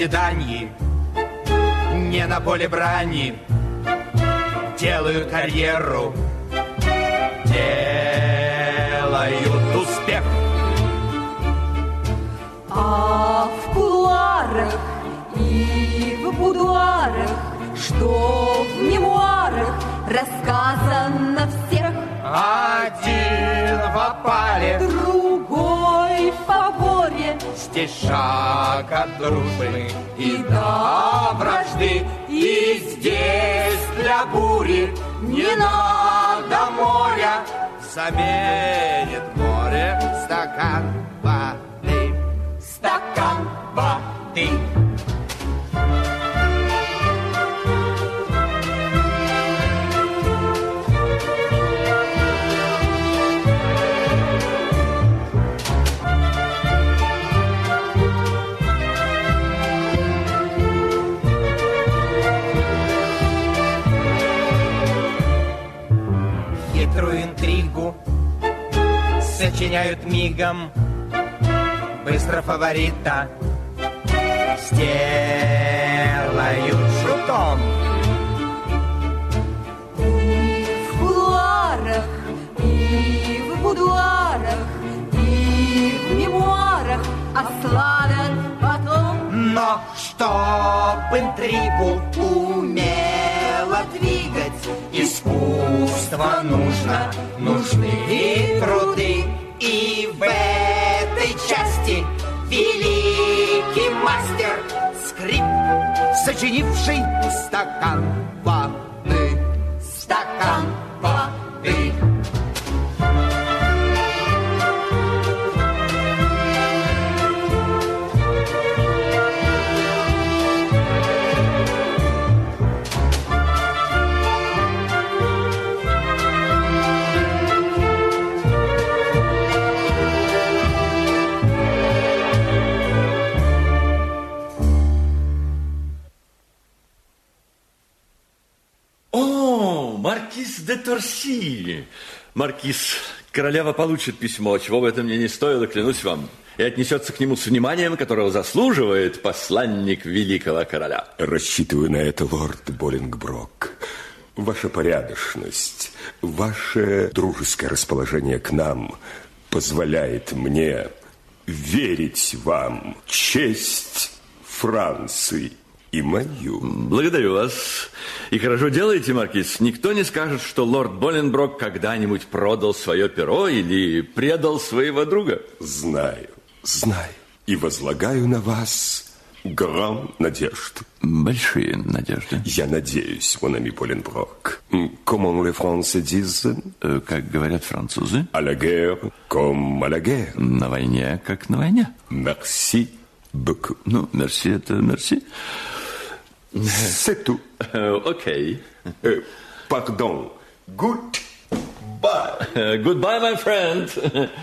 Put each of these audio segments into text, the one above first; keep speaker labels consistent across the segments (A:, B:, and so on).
A: заседании, не на поле брани Делают карьеру, делают успех.
B: А в кулуарах и в будуарах, что в мемуарах рассказано всех,
A: Один в стишак от дружбы и до вражды. И здесь для бури не надо моря. Заменит море стакан воды. Стакан воды сочиняют мигом. Быстро фаворита сделают шутом.
B: И в кулуарах, и в будуарах, и в мемуарах ославят потом.
A: Но чтоб интригу умело двигать Искусство нужно, нужны и труды И в этой части великий мастер Скрип, сочинивший стакан воды. Стакан воды
C: маркиз де Торси. Маркиз, королева получит письмо, чего бы это мне не стоило, клянусь вам, и отнесется к нему с вниманием, которого заслуживает посланник великого короля.
D: Рассчитываю на это, лорд Боллингброк. Ваша порядочность, ваше дружеское расположение к нам позволяет мне верить вам честь Франции и мою.
C: Благодарю вас. И хорошо делаете, Маркиз. Никто не скажет, что лорд Боленброк когда-нибудь продал свое перо или предал своего друга.
D: Знаю, знаю. И возлагаю на вас гром надежд.
C: Большие надежды.
D: Я надеюсь, mon ami Боленброк. Comment les Français disent?
C: Э, Как говорят французы,
D: À la guerre comme à la guerre.
C: на войне, как на войне.
D: Merci beaucoup.
C: Ну, мерси, это мерси.
D: C'est tout.
C: Э, Окей.
D: Euh, pardon. Goodbye.
C: Goodbye, my friend.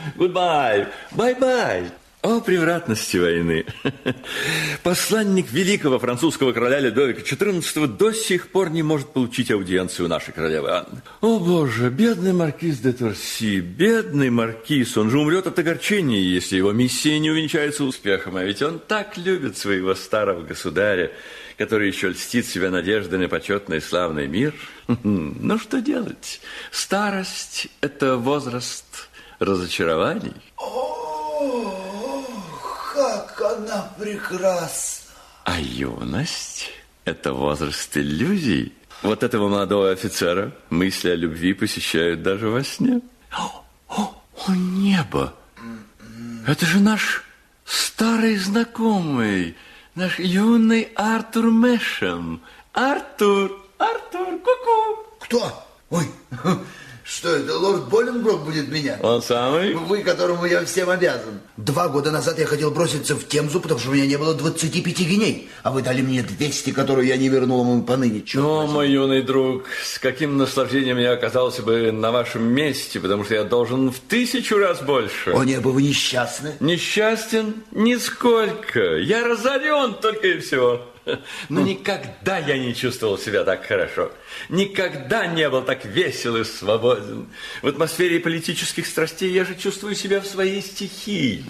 C: Goodbye. Bye-bye. О превратности войны. Посланник великого французского короля Ледовика XIV до сих пор не может получить аудиенцию нашей королевы Анны. О, боже, бедный маркиз де Торси, бедный маркиз. Он же умрет от огорчения, если его миссия не увенчается успехом. А ведь он так любит своего старого государя, который еще льстит себя надеждой на почетный и славный мир. Ну, что делать? Старость – это возраст разочарований.
E: Как она прекрасна!
C: А юность – это возраст иллюзий. Вот этого молодого офицера мысли о любви посещают даже во сне. О, о, о, небо! Это же наш старый знакомый, наш юный Артур Мэшем. Артур, Артур, ку-ку.
E: Кто? Ой, Что это, лорд Боленброк будет меня?
C: Он самый?
E: Вы, которому я всем обязан. Два года назад я хотел броситься в Темзу, потому что у меня не было 25 геней. А вы дали мне 200, которые я не вернул ему поныне. Черт
C: О,
E: возьми.
C: мой юный друг, с каким наслаждением я оказался бы на вашем месте, потому что я должен в тысячу раз больше.
E: О небо, вы несчастны.
C: Несчастен? Нисколько. Я разорен только и всего. Но никогда я не чувствовал себя так хорошо. Никогда не был так весел и свободен. В атмосфере политических страстей я же чувствую себя в своей стихии.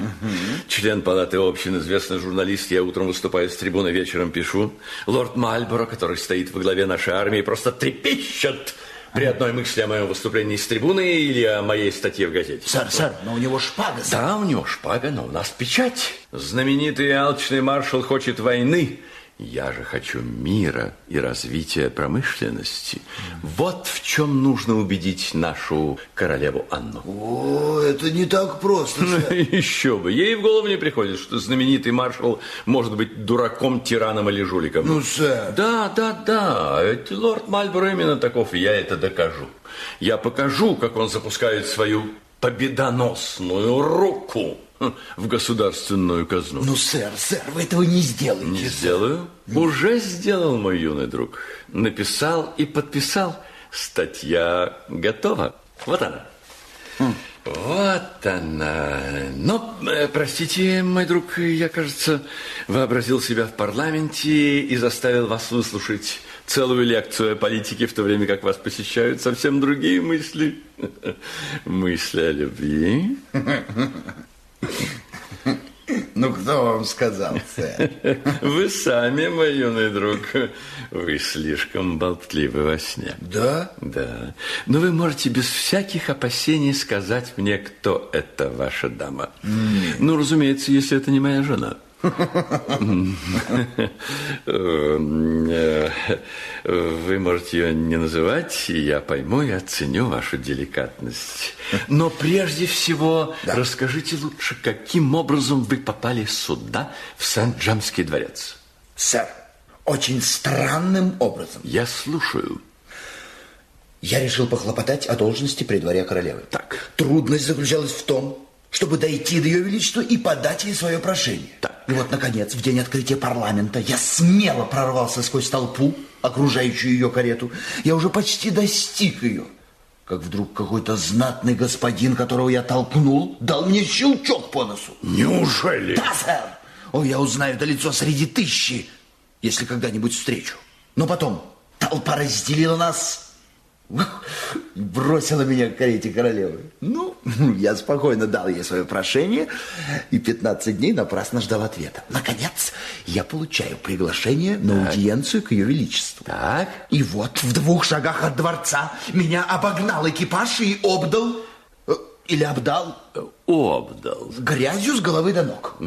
C: Член палаты общин, известный журналист, я утром выступаю с трибуны, вечером пишу. Лорд Мальборо, который стоит во главе нашей армии, просто трепещет при одной мысли о моем выступлении с трибуны или о моей статье в газете.
E: Сэр, сэр, но у него шпага, сэр.
C: Да, у него шпага, но у нас печать. Знаменитый алчный маршал хочет войны. Я же хочу мира и развития промышленности. Вот в чем нужно убедить нашу королеву Анну.
E: О, это не так просто, сэр.
C: Еще бы. Ей в голову не приходит, что знаменитый маршал может быть дураком, тираном или жуликом.
E: Ну, сэр.
C: Да, да, да. Ведь лорд Мальборо именно таков, и я это докажу. Я покажу, как он запускает свою победоносную руку в государственную казну.
E: Ну, сэр, сэр, вы этого не сделаете.
C: Не
E: сэр.
C: сделаю. Уже сделал, мой юный друг. Написал и подписал. Статья готова. Вот она. Вот она. Но, э, простите, мой друг, я, кажется, вообразил себя в парламенте и заставил вас выслушать целую лекцию о политике, в то время как вас посещают совсем другие мысли. Мысли о любви.
E: Ну, кто вам сказал, сэр?
C: Вы сами, мой юный друг, вы слишком болтливы во сне.
E: Да?
C: Да. Но вы можете без всяких опасений сказать мне, кто это ваша дама. Ну, разумеется, если это не моя жена. Вы можете ее не называть, и я пойму и оценю вашу деликатность. Но прежде всего расскажите лучше, каким образом вы попали сюда, в Сент-Джамский дворец.
E: Сэр, очень странным образом.
C: Я слушаю.
E: Я решил похлопотать о должности при дворе королевы.
C: Так.
E: Трудность заключалась в том, чтобы дойти до ее величества и подать ей свое прошение.
C: Так.
E: И вот, наконец, в день открытия парламента я смело прорвался сквозь толпу, окружающую ее карету. Я уже почти достиг ее. Как вдруг какой-то знатный господин, которого я толкнул, дал мне щелчок по носу.
C: Неужели?
E: Да, сэр. О, я узнаю это лицо среди тысячи, если когда-нибудь встречу. Но потом толпа разделила нас и бросила меня к карете королевы. Ну, я спокойно дал ей свое прошение и 15 дней напрасно ждал ответа. Наконец, я получаю приглашение на аудиенцию к ее величеству.
C: Так.
E: И вот в двух шагах от дворца меня обогнал экипаж и обдал, или обдал,
C: Обдал.
E: грязью с головы до ног.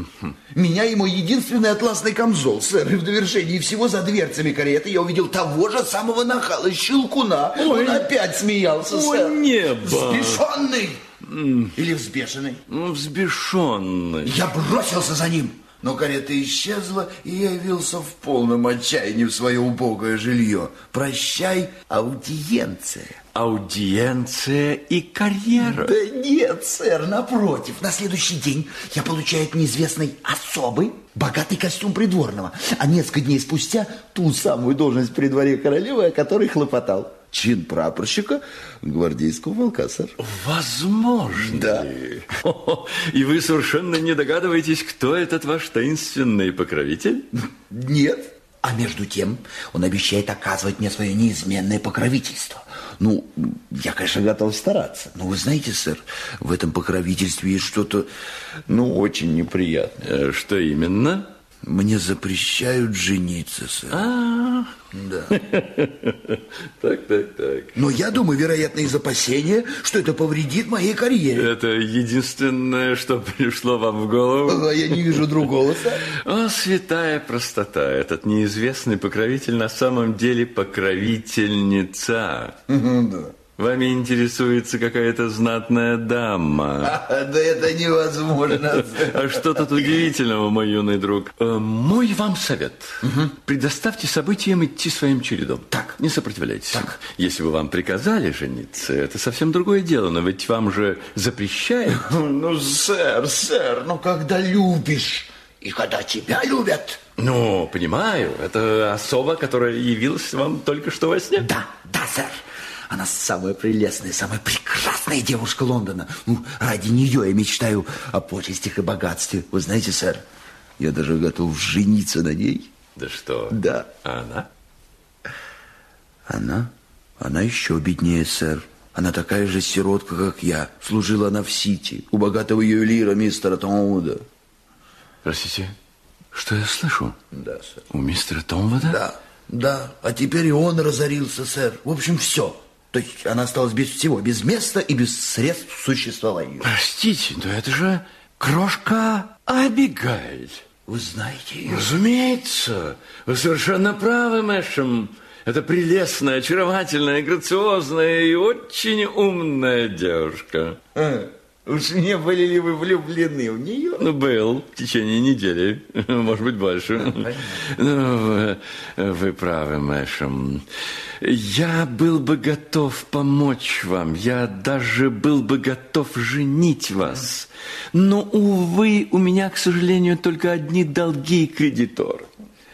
E: Меня и мой единственный атласный камзол, сэр, и в довершении всего за дверцами кареты я увидел того же самого нахала, щелкуна. Он опять смеялся,
C: О,
E: сэр.
C: небо!
E: Взбешенный! Или взбешенный.
C: Ну, взбешенный.
E: Я бросился за ним. Но карета исчезла, и я явился в полном отчаянии в свое убогое жилье. Прощай, аудиенция.
C: Аудиенция и карьера.
E: Да нет, сэр, напротив. На следующий день я получаю от неизвестной особы богатый костюм придворного, а несколько дней спустя ту самую должность при дворе королевы, о которой хлопотал. Чин прапорщика гвардейского полка, сэр.
C: Возможно.
E: Да.
C: О, И вы совершенно не догадываетесь, кто этот ваш таинственный покровитель?
E: Нет. А между тем он обещает оказывать мне свое неизменное покровительство. Ну, я, конечно, готов стараться. Но вы знаете, сэр, в этом покровительстве есть что-то, ну, очень неприятное.
C: Э, Что именно?
E: Мне запрещают жениться, сэр.
C: А,
E: Да.
C: так, так, так.
E: Но я думаю, вероятно, из опасения, что это повредит моей карьере.
C: Это единственное, что пришло вам в голову?
E: А я не вижу другого, сэр.
C: О, святая простота! Этот неизвестный покровитель на самом деле покровительница.
E: Да.
C: Вами интересуется какая-то знатная дама.
E: А, да это невозможно.
C: А что тут удивительного, мой юный друг? Э, Мой вам совет. Предоставьте событиям идти своим чередом.
E: Так.
C: Не сопротивляйтесь.
E: Так.
C: Если бы вам приказали жениться, это совсем другое дело, но ведь вам же запрещают.
E: Ну, сэр, сэр, ну когда любишь и когда тебя любят.
C: Ну, понимаю, это особа, которая явилась вам только что во сне.
E: Да, да, сэр. Она самая прелестная, самая прекрасная девушка Лондона. Ну, ради нее я мечтаю о почестях и богатстве. Вы знаете, сэр, я даже готов жениться на ней.
C: Да что?
E: Да.
C: А она?
E: Она? Она еще беднее, сэр. Она такая же сиротка, как я. Служила она в Сити, у богатого ювелира мистера Томвуда.
C: Простите, что я слышу?
E: Да, сэр.
C: У мистера Томвуда?
E: Да, да. А теперь и он разорился, сэр. В общем, все. То есть она осталась без всего, без места и без средств к существованию.
C: Простите, но это же крошка Абигайль.
E: Вы знаете ее?
C: Разумеется, вы совершенно правы, Мэшем. Это прелестная, очаровательная, грациозная и очень умная девушка.
E: А, уж не были ли вы влюблены в нее?
C: Ну, был в течение недели, может быть, больше. Ну, вы, вы правы, Мэшем. Я был бы готов помочь вам, я даже был бы готов женить вас. Но, увы, у меня, к сожалению, только одни долги и кредиторы.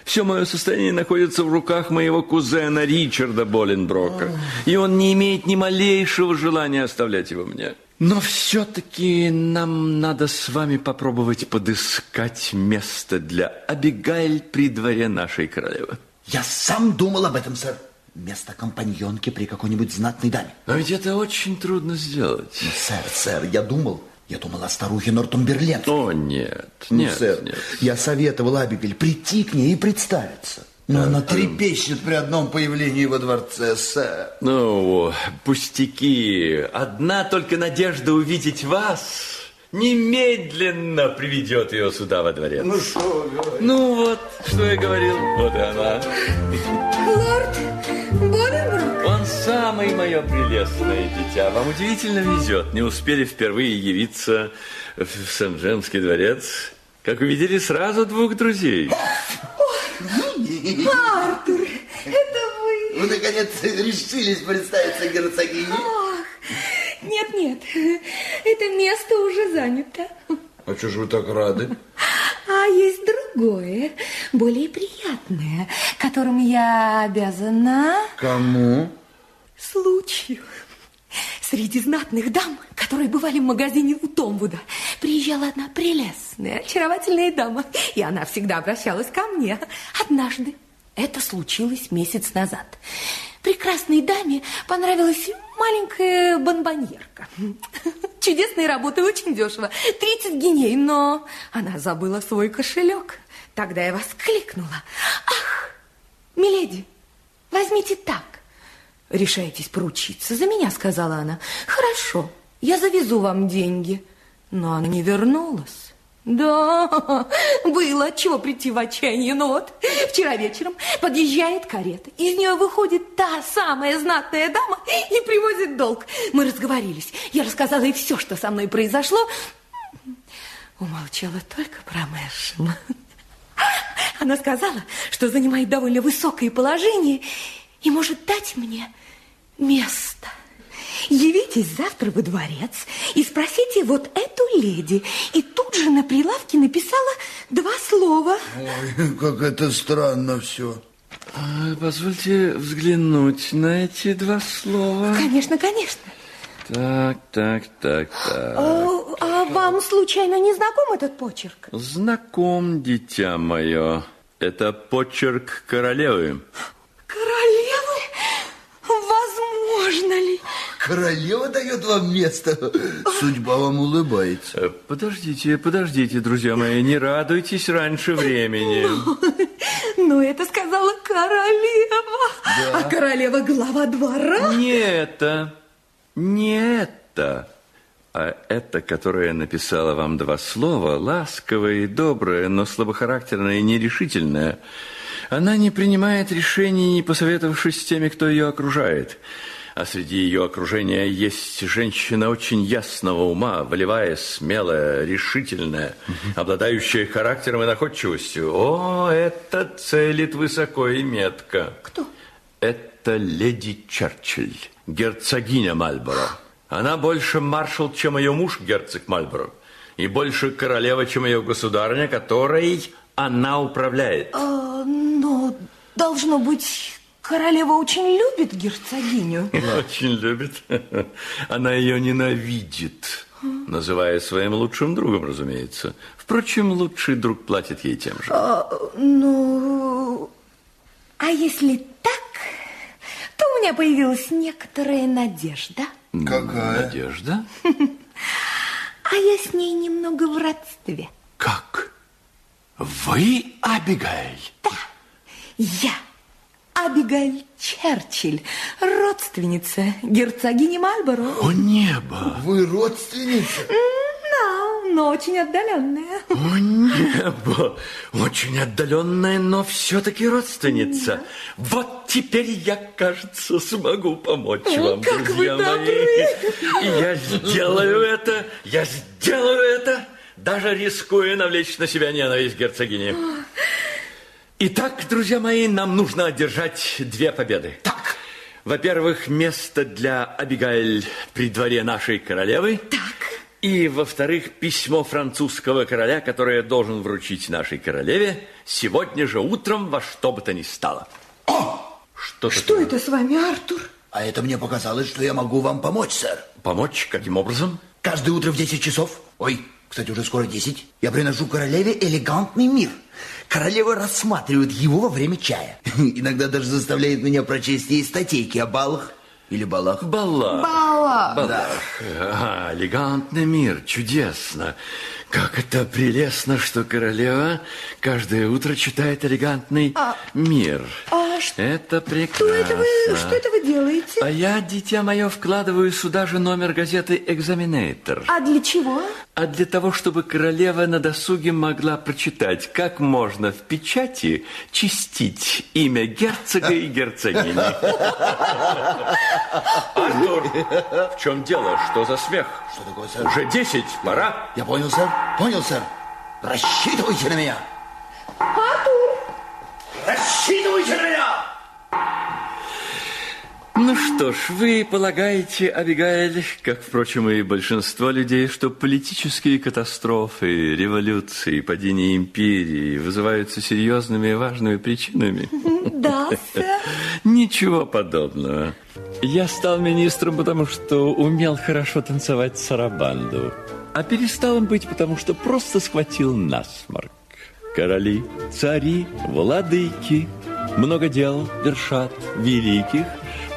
C: Все мое состояние находится в руках моего кузена Ричарда Боленброка, и он не имеет ни малейшего желания оставлять его мне. Но все-таки нам надо с вами попробовать подыскать место для Абигайль при дворе нашей королевы.
E: Я сам думал об этом, сэр. Место компаньонки при какой-нибудь знатной даме.
C: Но ведь это очень трудно сделать.
E: Ну, сэр, сэр, я думал, я думал о старухе Нортумберлен.
C: О, нет,
E: Ну,
C: нет,
E: сэр,
C: нет.
E: я советовал Абигель прийти к ней и представиться. Но она трепещет при одном появлении во дворце, сэр.
C: Ну, пустяки. Одна только надежда увидеть вас немедленно приведет ее сюда во дворец. Ну,
E: что
C: Ну вот, что я говорил. Вот и она.
B: Лорд Боленбрук.
C: Он самый мое прелестное дитя. Вам удивительно везет. Не успели впервые явиться в Сен-Джемский дворец, как увидели сразу двух друзей.
B: Артур, это вы.
E: Вы, наконец, решились представиться герцогине?
B: Ах, нет, нет, это место уже занято.
E: А что же вы так рады?
B: А есть другое, более приятное, которым я обязана
E: Кому?
B: случаю. Среди знатных дам, которые бывали в магазине у Томвуда, приезжала одна прелестная, очаровательная дама, и она всегда обращалась ко мне. Однажды это случилось месяц назад. Прекрасной даме понравилась маленькая бомбоньерка. Чудесная работа, очень дешево. 30 гиней, но она забыла свой кошелек. Тогда я воскликнула. Ах, миледи, возьмите так. Решаетесь поручиться за меня, сказала она. Хорошо, я завезу вам деньги. Но она не вернулась. Да, было чего прийти в отчаяние. Но вот вчера вечером подъезжает карета. Из нее выходит та самая знатная дама и привозит долг. Мы разговорились. Я рассказала ей все, что со мной произошло. Умолчала только про Мэшем. Она сказала, что занимает довольно высокое положение и может дать мне место. Явитесь завтра во дворец и спросите вот эту леди. И тут же на прилавке написала два слова.
E: Ой, как это странно все.
C: А, Позвольте взглянуть на эти два слова.
B: Конечно, конечно.
C: Так, так, так, так.
B: А, а вам случайно не знаком этот почерк?
C: Знаком, дитя мое. Это почерк королевы.
B: Королевы? Возможно ли?
E: Королева дает вам место. Судьба вам улыбается.
C: Э, Подождите, подождите, друзья мои, не радуйтесь раньше времени.
B: Ну, это сказала королева. А королева глава двора?
C: Не это, не это, а это, которое написала вам два слова, ласковое и доброе, но слабохарактерное и нерешительное. Она не принимает решений, не посоветовавшись с теми, кто ее окружает. а среди ее окружения есть женщина очень ясного ума, волевая, смелая, решительная, обладающая характером и находчивостью. О, это целит высоко и метко.
B: Кто?
C: Это леди Черчилль, герцогиня Мальборо. Она больше маршал, чем ее муж, герцог Мальборо, и больше королева, чем ее государыня, которой она управляет.
B: А, но, должно быть, королева очень любит герцогиню.
C: Очень любит. Она ее ненавидит, называя своим лучшим другом, разумеется. Впрочем, лучший друг платит ей тем же.
B: А, ну, а если так, то у меня появилась некоторая надежда.
E: Какая?
C: Надежда?
B: А я с ней немного в родстве.
C: Как? Вы, Абигайль?
B: Да, я, Абигайль Черчилль, родственница герцогини Мальборо.
C: О, небо!
E: Вы родственница?
B: Да, но очень отдаленная.
C: О, небо! Очень отдаленная, но все-таки родственница. Вот теперь я, кажется, смогу помочь
B: О,
C: вам,
B: как
C: друзья
B: вы
C: мои.
B: добры!
C: И я сделаю это, я сделаю это, даже рискуя навлечь на себя ненависть герцогини. Итак, друзья мои, нам нужно одержать две победы.
E: Так.
C: Во-первых, место для Абигайль при дворе нашей королевы.
B: Так.
C: И, во-вторых, письмо французского короля, которое я должен вручить нашей королеве сегодня же утром во что бы то ни стало.
E: О!
C: Что,
B: Что это с вами, Артур?
E: А это мне показалось, что я могу вам помочь, сэр.
C: Помочь? Каким образом?
E: Каждое утро в 10 часов, ой, кстати, уже скоро 10, я приношу королеве элегантный мир. Королева рассматривает его во время чая. Иногда даже заставляет меня прочесть ей статейки о баллах или балах.
C: Балла.
B: Алла.
C: Балах. А, элегантный мир, чудесно. Как это прелестно, что королева каждое утро читает элегантный
B: А-
C: мир.
B: а что-
C: это прекрасно.
B: Что это вы, что это вы делаете?
C: А я, дитя мое, вкладываю сюда же номер газеты «Экзаменейтор».
B: А для чего?
C: А для того, чтобы королева на досуге могла прочитать, как можно в печати чистить имя герцога и герцогини. Артур, в чем дело? Что за смех?
E: Что такое, сэр?
C: Уже десять, пора.
E: Я понял, сэр. Понял, сэр. Рассчитывайте на меня.
B: Артур!
E: Рассчитывайте на меня!
C: Ну что ж, вы полагаете, Абигаэль, как, впрочем, и большинство людей, что политические катастрофы, революции, падение империи вызываются серьезными и важными причинами?
B: Да, сэр.
C: Ничего подобного. Я стал министром, потому что умел хорошо танцевать сарабанду. А перестал им быть, потому что просто схватил насморк. Короли, цари, владыки много дел вершат великих,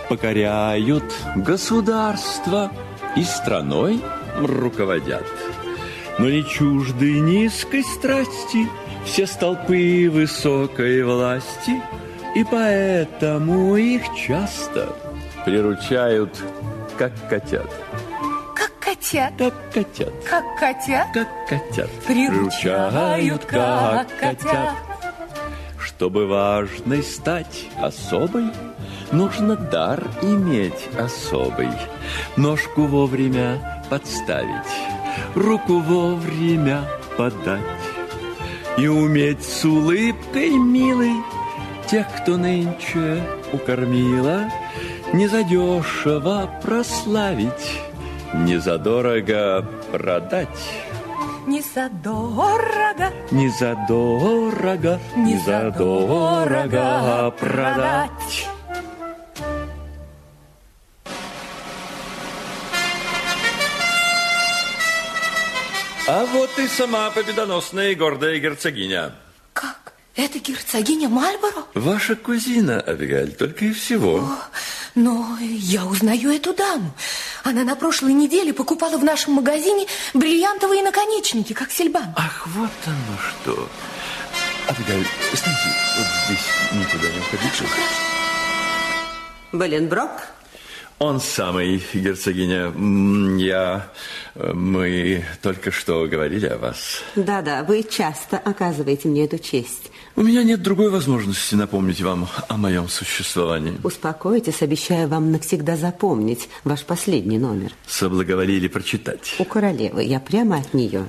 C: покоряют государство и страной руководят. Но не чужды низкой страсти все столпы высокой власти, и поэтому их часто приручают, как котят.
B: Котят.
C: Как котят.
B: Как котят.
C: Как котят.
B: Приручают, как котят.
C: Чтобы важной стать особой, нужно дар иметь особый. Ножку вовремя подставить, руку вовремя подать. И уметь с улыбкой милой тех, кто нынче укормила, не задешево прославить, не задорого продать.
B: Не задорого,
C: Не задорого,
B: не
C: задорого продать. А вот и сама победоносная и гордая герцогиня.
B: Это герцогиня Мальборо?
C: Ваша кузина, Абигаль, только и всего.
B: Но я узнаю эту даму. Она на прошлой неделе покупала в нашем магазине бриллиантовые наконечники, как сельбан.
C: Ах, вот оно что. Абигаль, стойте вот здесь, никуда не уходите.
F: Боленброк,
C: Он самый, герцогиня. Я... э, Мы только что говорили о вас.
F: Да-да, вы часто оказываете мне эту честь.
C: У меня нет другой возможности напомнить вам о моем существовании.
F: Успокойтесь, обещаю вам навсегда запомнить ваш последний номер.
C: Соблаговолили прочитать.
F: У королевы, я прямо от нее.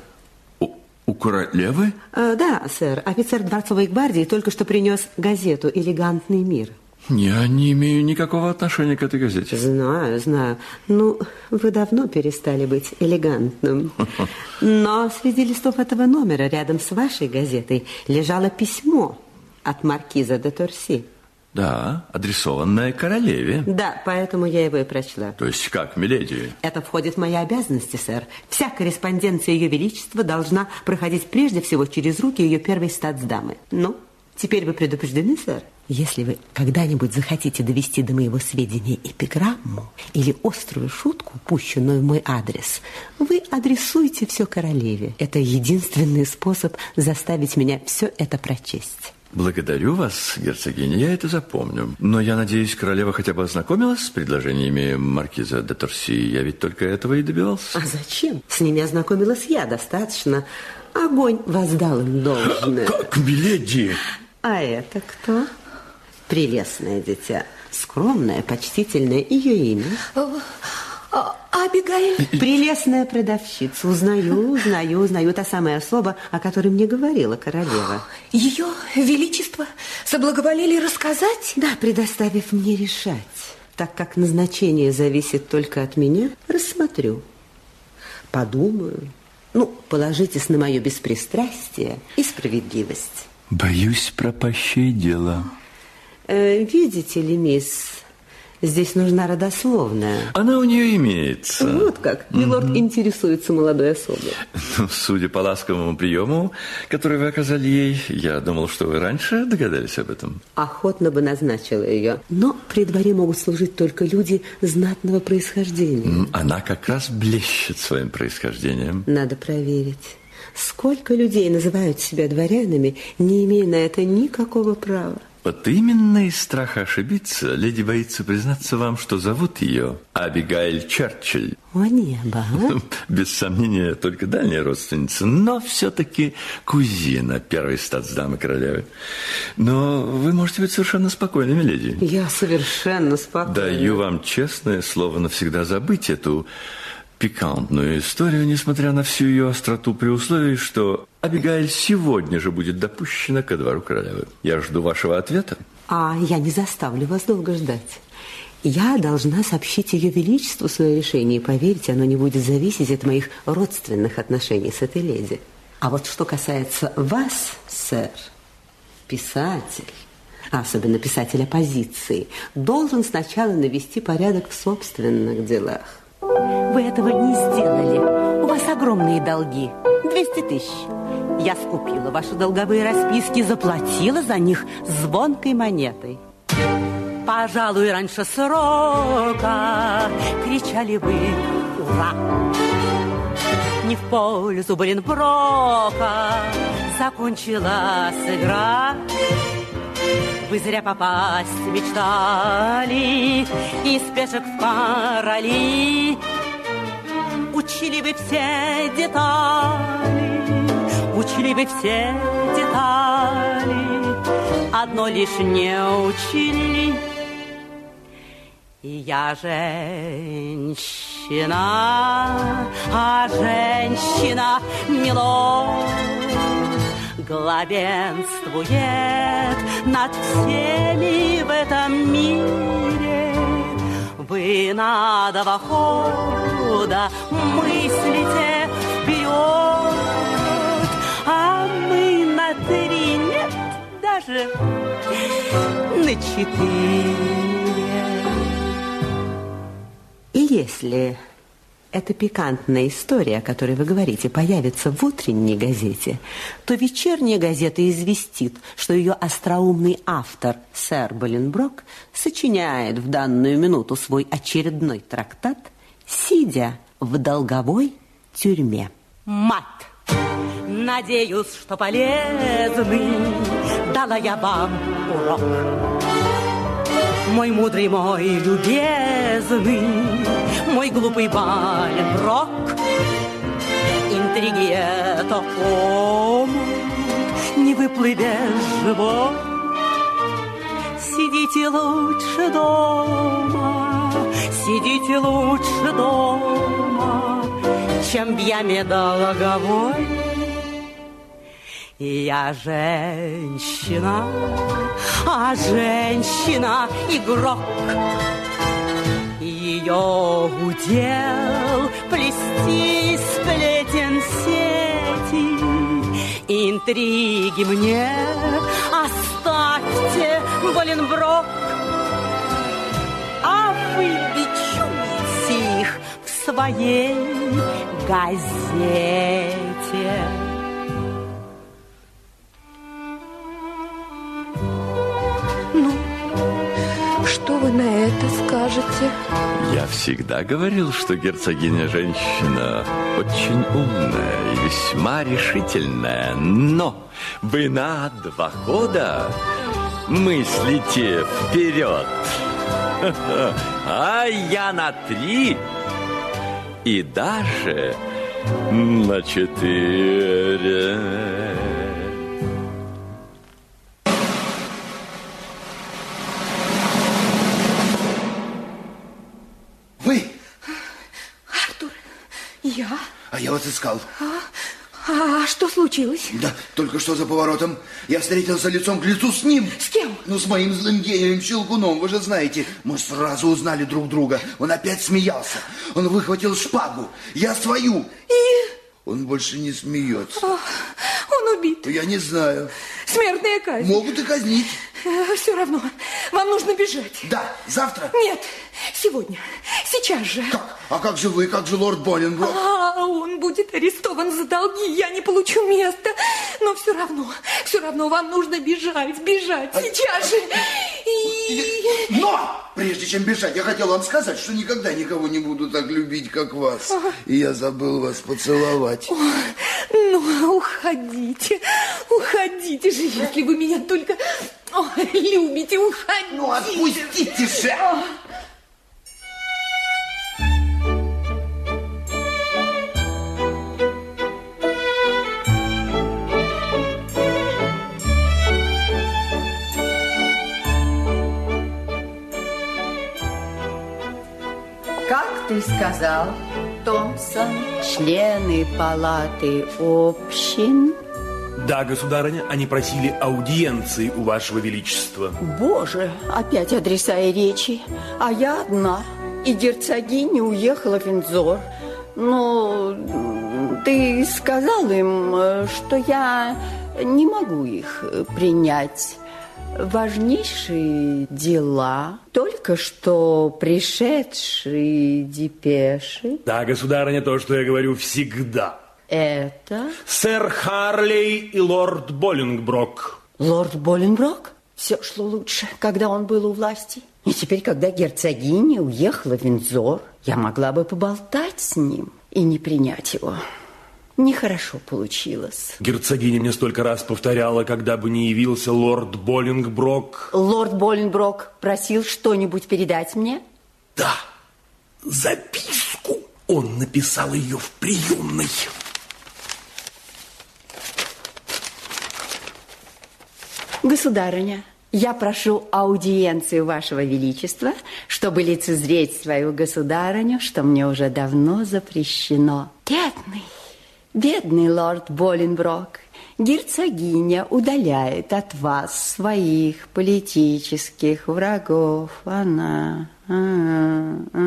C: У, у королевы?
F: Э, да, сэр, офицер дворцовой гвардии только что принес газету «Элегантный мир».
C: Я не имею никакого отношения к этой газете.
F: Знаю, знаю. Ну, вы давно перестали быть элегантным. Но среди листов этого номера рядом с вашей газетой лежало письмо от маркиза де Торси.
C: Да, адресованное королеве.
F: Да, поэтому я его и прочла.
C: То есть как, миледи?
F: Это входит в мои обязанности, сэр. Вся корреспонденция Ее Величества должна проходить прежде всего через руки ее первой статсдамы. Ну, теперь вы предупреждены, сэр? Если вы когда-нибудь захотите довести до моего сведения эпиграмму или острую шутку, пущенную в мой адрес, вы адресуйте все королеве. Это единственный способ заставить меня все это прочесть.
C: Благодарю вас, герцогиня, я это запомню. Но я надеюсь, королева хотя бы ознакомилась с предложениями маркиза де Торси. Я ведь только этого и добивался.
F: А зачем? С ними ознакомилась я достаточно. Огонь воздал им должное.
C: Как, миледи?
F: А это кто? Прелестное дитя. Скромное, почтительное ее имя.
B: А, Абигаиль?
F: Прелестная продавщица. Узнаю, узнаю, узнаю. Та самая особа, о которой мне говорила королева.
B: Ее Величество соблаговолили рассказать?
F: Да, предоставив мне решать. Так как назначение зависит только от меня, рассмотрю. Подумаю. Ну, положитесь на мое беспристрастие и справедливость.
C: Боюсь, пропащее дело.
F: Э, видите ли, мисс, здесь нужна родословная.
C: Она у нее имеется.
F: Вот как. Милорд интересуется молодой особой.
C: Ну, судя по ласковому приему, который вы оказали ей, я думал, что вы раньше догадались об этом.
F: Охотно бы назначила ее. Но при дворе могут служить только люди знатного происхождения.
C: Она как раз блещет своим происхождением.
F: Надо проверить. Сколько людей называют себя дворянами, не имея на это никакого права.
C: Вот именно из страха ошибиться леди боится признаться вам, что зовут ее Абигайль Черчилль.
F: О небо, а?
C: Без сомнения, только дальняя родственница, но все-таки кузина первой статсдамы королевы. Но вы можете быть совершенно спокойны, миледи.
F: Я совершенно спокойна.
C: Даю вам честное слово навсегда забыть эту пикантную историю, несмотря на всю ее остроту, при условии, что Абигайль сегодня же будет допущена ко двору королевы. Я жду вашего ответа.
F: А я не заставлю вас долго ждать. Я должна сообщить ее величеству свое решение, и поверьте, оно не будет зависеть от моих родственных отношений с этой леди. А вот что касается вас, сэр, писатель, а особенно писатель оппозиции, должен сначала навести порядок в собственных делах. Вы этого не сделали. У вас огромные долги. 200 тысяч. Я скупила ваши долговые расписки, заплатила за них звонкой монетой. Пожалуй, раньше срока кричали вы «Ура!» Не в пользу Боленброка закончилась игра. Вы зря попасть мечтали из пешек в короли. Учили вы все детали, учили вы все детали, одно лишь не учили. И я женщина, а женщина мило главенствует над всеми в этом мире. Вы на два хода мыслите вперед, а мы на три нет, даже на четыре. И если эта пикантная история, о которой вы говорите, появится в утренней газете, то вечерняя газета известит, что ее остроумный автор, сэр Боленброк, сочиняет в данную минуту свой очередной трактат, сидя в долговой тюрьме. Мат! Надеюсь, что полезный дала я вам урок. Мой мудрый, мой любезный, мой глупый Валенброк. Интриги это омут, не выплывешь живот. Сидите лучше дома, сидите лучше дома, чем в яме долговой. Я женщина, а женщина игрок. Ее удел плести сплетен сети, Интриги мне оставьте, Боленброк. А вы бичуете их в своей газете.
B: Вы на это скажете?
C: Я всегда говорил, что герцогиня женщина очень умная и весьма решительная. Но вы на два года мыслите вперед. А я на три и даже на четыре.
B: Я?
E: А я вас искал.
B: А что случилось?
E: Да, только что за поворотом я встретился лицом к лицу с ним.
B: С кем?
E: Ну, с моим злым гением Щелкуном, вы же знаете. Мы сразу узнали друг друга. Он опять смеялся. Он выхватил шпагу. Я свою.
B: И
E: Он больше не смеется.
B: он убит.
E: Я не знаю.
B: Смертная казнь.
E: Могут и казнить.
B: Все равно, вам нужно бежать.
E: Да, завтра.
B: Нет, сегодня, сейчас же.
E: Как? А как же вы, как же лорд Боленброк?
B: А, он будет арестован за долги, я не получу места. Но все равно, все равно вам нужно бежать, бежать сейчас же. И...
E: Но, прежде чем бежать, я хотел вам сказать, что никогда никого не буду так любить, как вас. И я забыл вас поцеловать.
B: Ну, уходите, уходите же, если вы меня только ой, любите, уходите.
E: Ну, отпустите же!
G: Ты сказал, Томпсон, члены палаты общин?
H: Да, государыня, они просили аудиенции у вашего величества.
G: Боже, опять адреса и речи. А я одна. И герцогиня уехала в Виндзор. Но ты сказал им, э, что я не могу их принять. Важнейшие дела, только что пришедшие депеши.
H: Да, государыня, то, что я говорю всегда.
G: Это
H: Сэр Харлей и лорд Боллингброк.
G: лорд Боленброк. Все шло лучше, когда он был у власти. И теперь, когда герцогиня уехала в Виндзор, я могла бы поболтать с ним и не принять его. Нехорошо получилось.
H: Герцогиня мне столько раз повторяла, когда бы не явился лорд Боллингброк.
G: Лорд Боленброк просил что-нибудь передать мне?
H: Да, записку. Он написал ее в приемной.
G: Государыня, я прошу аудиенцию вашего величества, чтобы лицезреть свою государыню, что мне уже давно запрещено. Бедный, бедный лорд Боленброк, герцогиня удаляет от вас своих политических врагов. Она... а, а,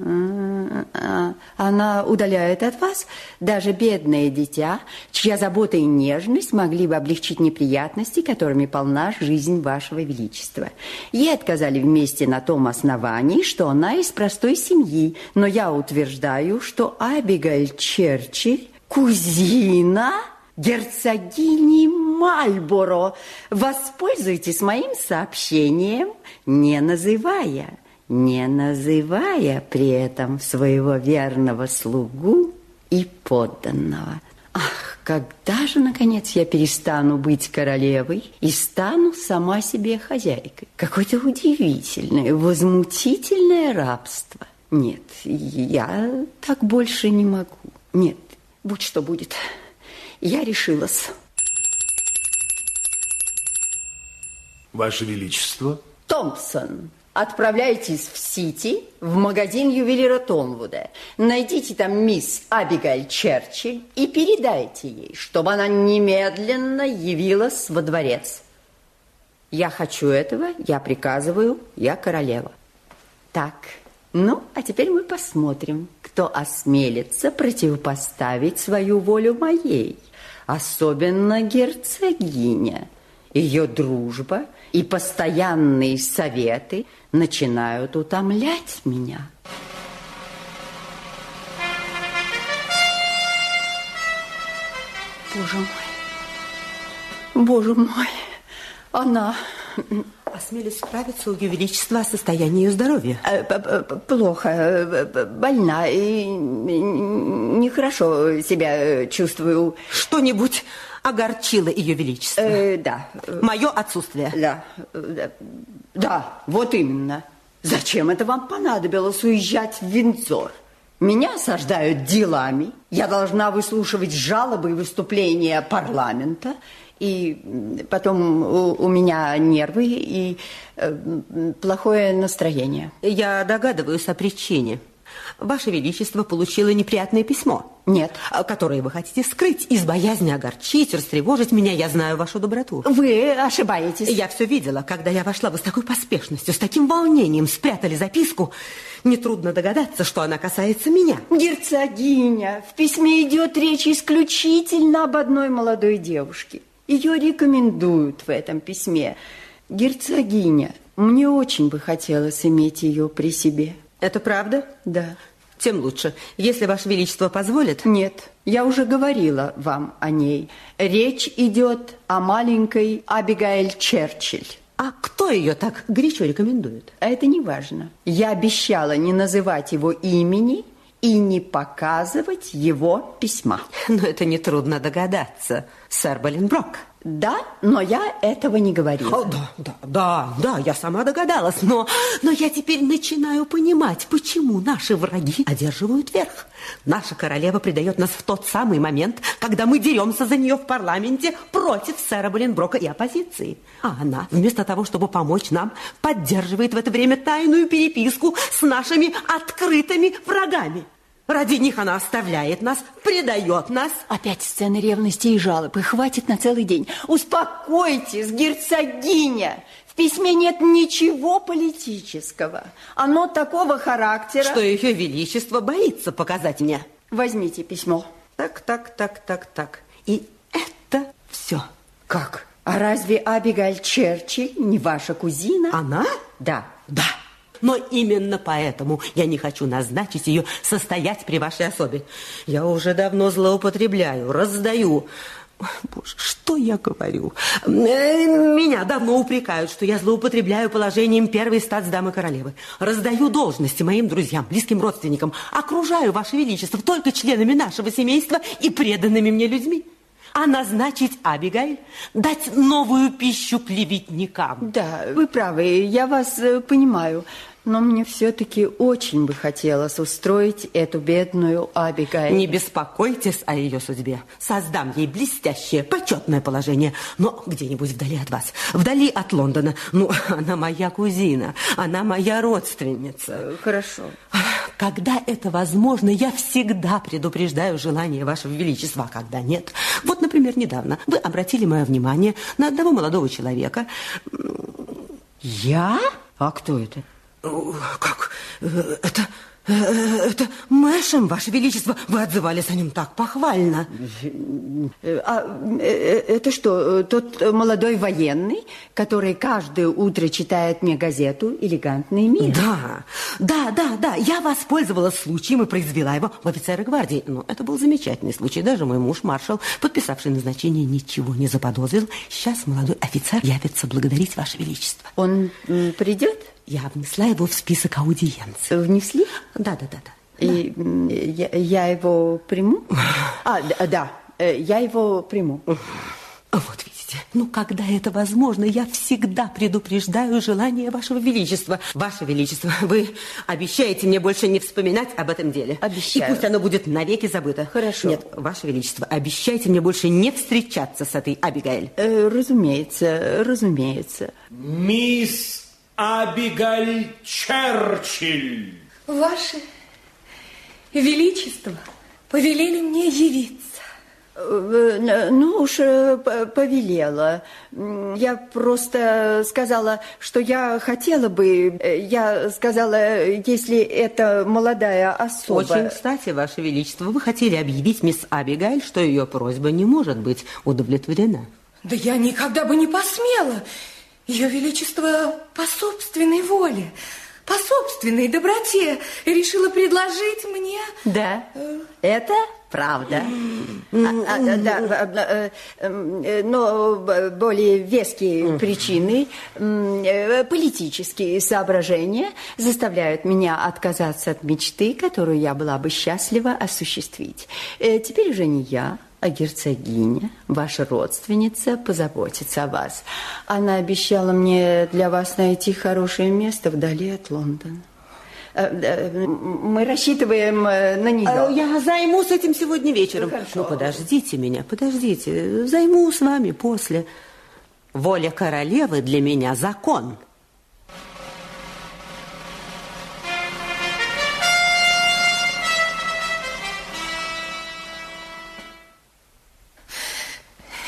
G: а, а, Она удаляет от вас даже бедное дитя, чья забота и нежность могли бы облегчить неприятности, которыми полна жизнь вашего величества. Ей отказали вместе на том основании, что она из простой семьи, но я утверждаю, что Абигаль Черчилль, кузина герцогини Мальборо. Воспользуйтесь моим сообщением, не называя, не называя при этом своего верного слугу и подданного. Ах, когда же, наконец, я перестану быть королевой и стану сама себе хозяйкой? Какое-то удивительное, возмутительное рабство. Нет, я так больше не могу. Нет, будь что будет. Я решилась.
H: Ваше Величество.
G: Томпсон, отправляйтесь в Сити, в магазин ювелира Томвуда. Найдите там мисс Абигаль Черчилль и передайте ей, чтобы она немедленно явилась во дворец. Я хочу этого, я приказываю, я королева. Так, ну, а теперь мы посмотрим, кто осмелится противопоставить свою волю моей. Особенно герцогиня. Ее дружба и постоянные советы начинают утомлять меня. Боже мой, боже мой, она...
F: Осмелюсь справиться у Ее Величества о состоянии ее здоровья.
G: Э, плохо, э, больна и нехорошо себя чувствую.
F: Что-нибудь огорчило Ее Величество?
G: Э, да.
F: Мое отсутствие?
G: Да, да, да, вот именно. Зачем это вам понадобилось уезжать в Виндзор? Меня осаждают делами. Я должна выслушивать жалобы и выступления парламента. И потом у, у меня нервы и э, плохое настроение.
F: Я догадываюсь о причине. Ваше Величество получило неприятное письмо.
G: Нет.
F: Которое вы хотите скрыть из боязни огорчить, растревожить меня. Я знаю вашу доброту.
G: Вы ошибаетесь.
F: Я все видела. Когда я вошла, вы с такой поспешностью, с таким волнением спрятали записку. Нетрудно догадаться, что она касается меня.
G: Герцогиня, в письме идет речь исключительно об одной молодой девушке. Ее рекомендуют в этом письме. Герцогиня, мне очень бы хотелось иметь ее при себе.
F: Это правда?
G: Да.
F: Тем лучше. Если Ваше Величество позволит...
G: Нет, я уже говорила вам о ней. Речь идет о маленькой Абигаэль Черчилль.
F: А кто ее так горячо рекомендует?
G: А это не важно. Я обещала не называть его имени и не показывать его письма.
F: Но это нетрудно догадаться, сэр Боленброк.
G: Да, но я этого не говорила.
F: О, да, да, да, да, я сама догадалась, но, но я теперь начинаю понимать, почему наши враги одерживают верх. Наша королева предает нас в тот самый момент, когда мы деремся за нее в парламенте против сэра Боленброка и оппозиции. А она, вместо того, чтобы помочь нам, поддерживает в это время тайную переписку с нашими открытыми врагами. Ради них она оставляет нас, предает нас.
G: Опять сцены ревности и жалобы. Хватит на целый день. Успокойтесь, герцогиня. В письме нет ничего политического. Оно такого характера...
F: Что ее величество боится показать мне.
G: Возьмите письмо.
F: Так, так, так, так, так. И это все.
G: Как? А разве Абигаль Черчилль не ваша кузина?
F: Она?
G: Да.
F: Да. Но именно поэтому я не хочу назначить ее состоять при вашей особе. Я уже давно злоупотребляю, раздаю. Боже, что я говорю? Э, меня давно упрекают, что я злоупотребляю положением первой статсдамы королевы. Раздаю должности моим друзьям, близким родственникам. Окружаю, Ваше Величество, только членами нашего семейства и преданными мне людьми а назначить Абигайль, дать новую пищу клеветникам.
G: Да, вы правы, я вас э, понимаю. Но мне все-таки очень бы хотелось устроить эту бедную Абигайль.
F: Не беспокойтесь о ее судьбе. Создам ей блестящее, почетное положение. Но где-нибудь вдали от вас, вдали от Лондона. Ну, она моя кузина, она моя родственница.
G: Хорошо.
F: Когда это возможно, я всегда предупреждаю желание Вашего Величества, а когда нет. Вот, например, недавно вы обратили мое внимание на одного молодого человека.
G: Я? А кто это?
F: Как? Э, это... Э, это Мэшем, Ваше Величество, вы отзывались о нем так похвально.
G: А э, это что, тот молодой военный, который каждое утро читает мне газету «Элегантный мир»?
F: Да, да, да, да. Я воспользовалась случаем и произвела его в офицеры гвардии. Но это был замечательный случай. Даже мой муж, маршал, подписавший назначение, ничего не заподозрил. Сейчас молодой офицер явится благодарить Ваше Величество.
G: Он придет?
F: Я внесла его в список аудиенций.
G: Внесли?
F: Да, да, да, да.
G: И я, я его приму? А, да, да, э, я его приму.
F: Вот видите, ну когда это возможно, я всегда предупреждаю желание Вашего Величества. Ваше Величество, вы обещаете мне больше не вспоминать об этом деле?
G: Обещаю.
F: И пусть оно будет навеки забыто.
G: Хорошо.
F: Нет, Ваше Величество, обещайте мне больше не встречаться с этой Абигаэль.
G: Э, разумеется, разумеется.
H: Мисс Абигаль Черчилль.
B: Ваше Величество повелели мне явиться.
G: Э, Ну уж э, повелела. Я просто сказала, что я хотела бы... э, Я сказала, если это молодая особа...
F: Очень кстати, Ваше Величество, вы хотели объявить мисс Абигаэль, что ее просьба не может быть удовлетворена.
B: Да я никогда бы не посмела. Ее Величество по собственной воле, по собственной доброте решила предложить мне...
G: Да, это правда. А, а, да, а, а, э, но более веские причины, э, политические соображения заставляют меня отказаться от мечты, которую я была бы счастлива осуществить. Э, Теперь уже не я, а герцогиня, ваша родственница, позаботится о вас. Она обещала мне для вас найти хорошее место вдали от Лондона. Э, э, Мы рассчитываем э, на нее.
F: А, Я займусь этим сегодня вечером.
G: Хорошо.
F: Ну, подождите меня, подождите. Займу с вами после. Воля королевы для меня закон.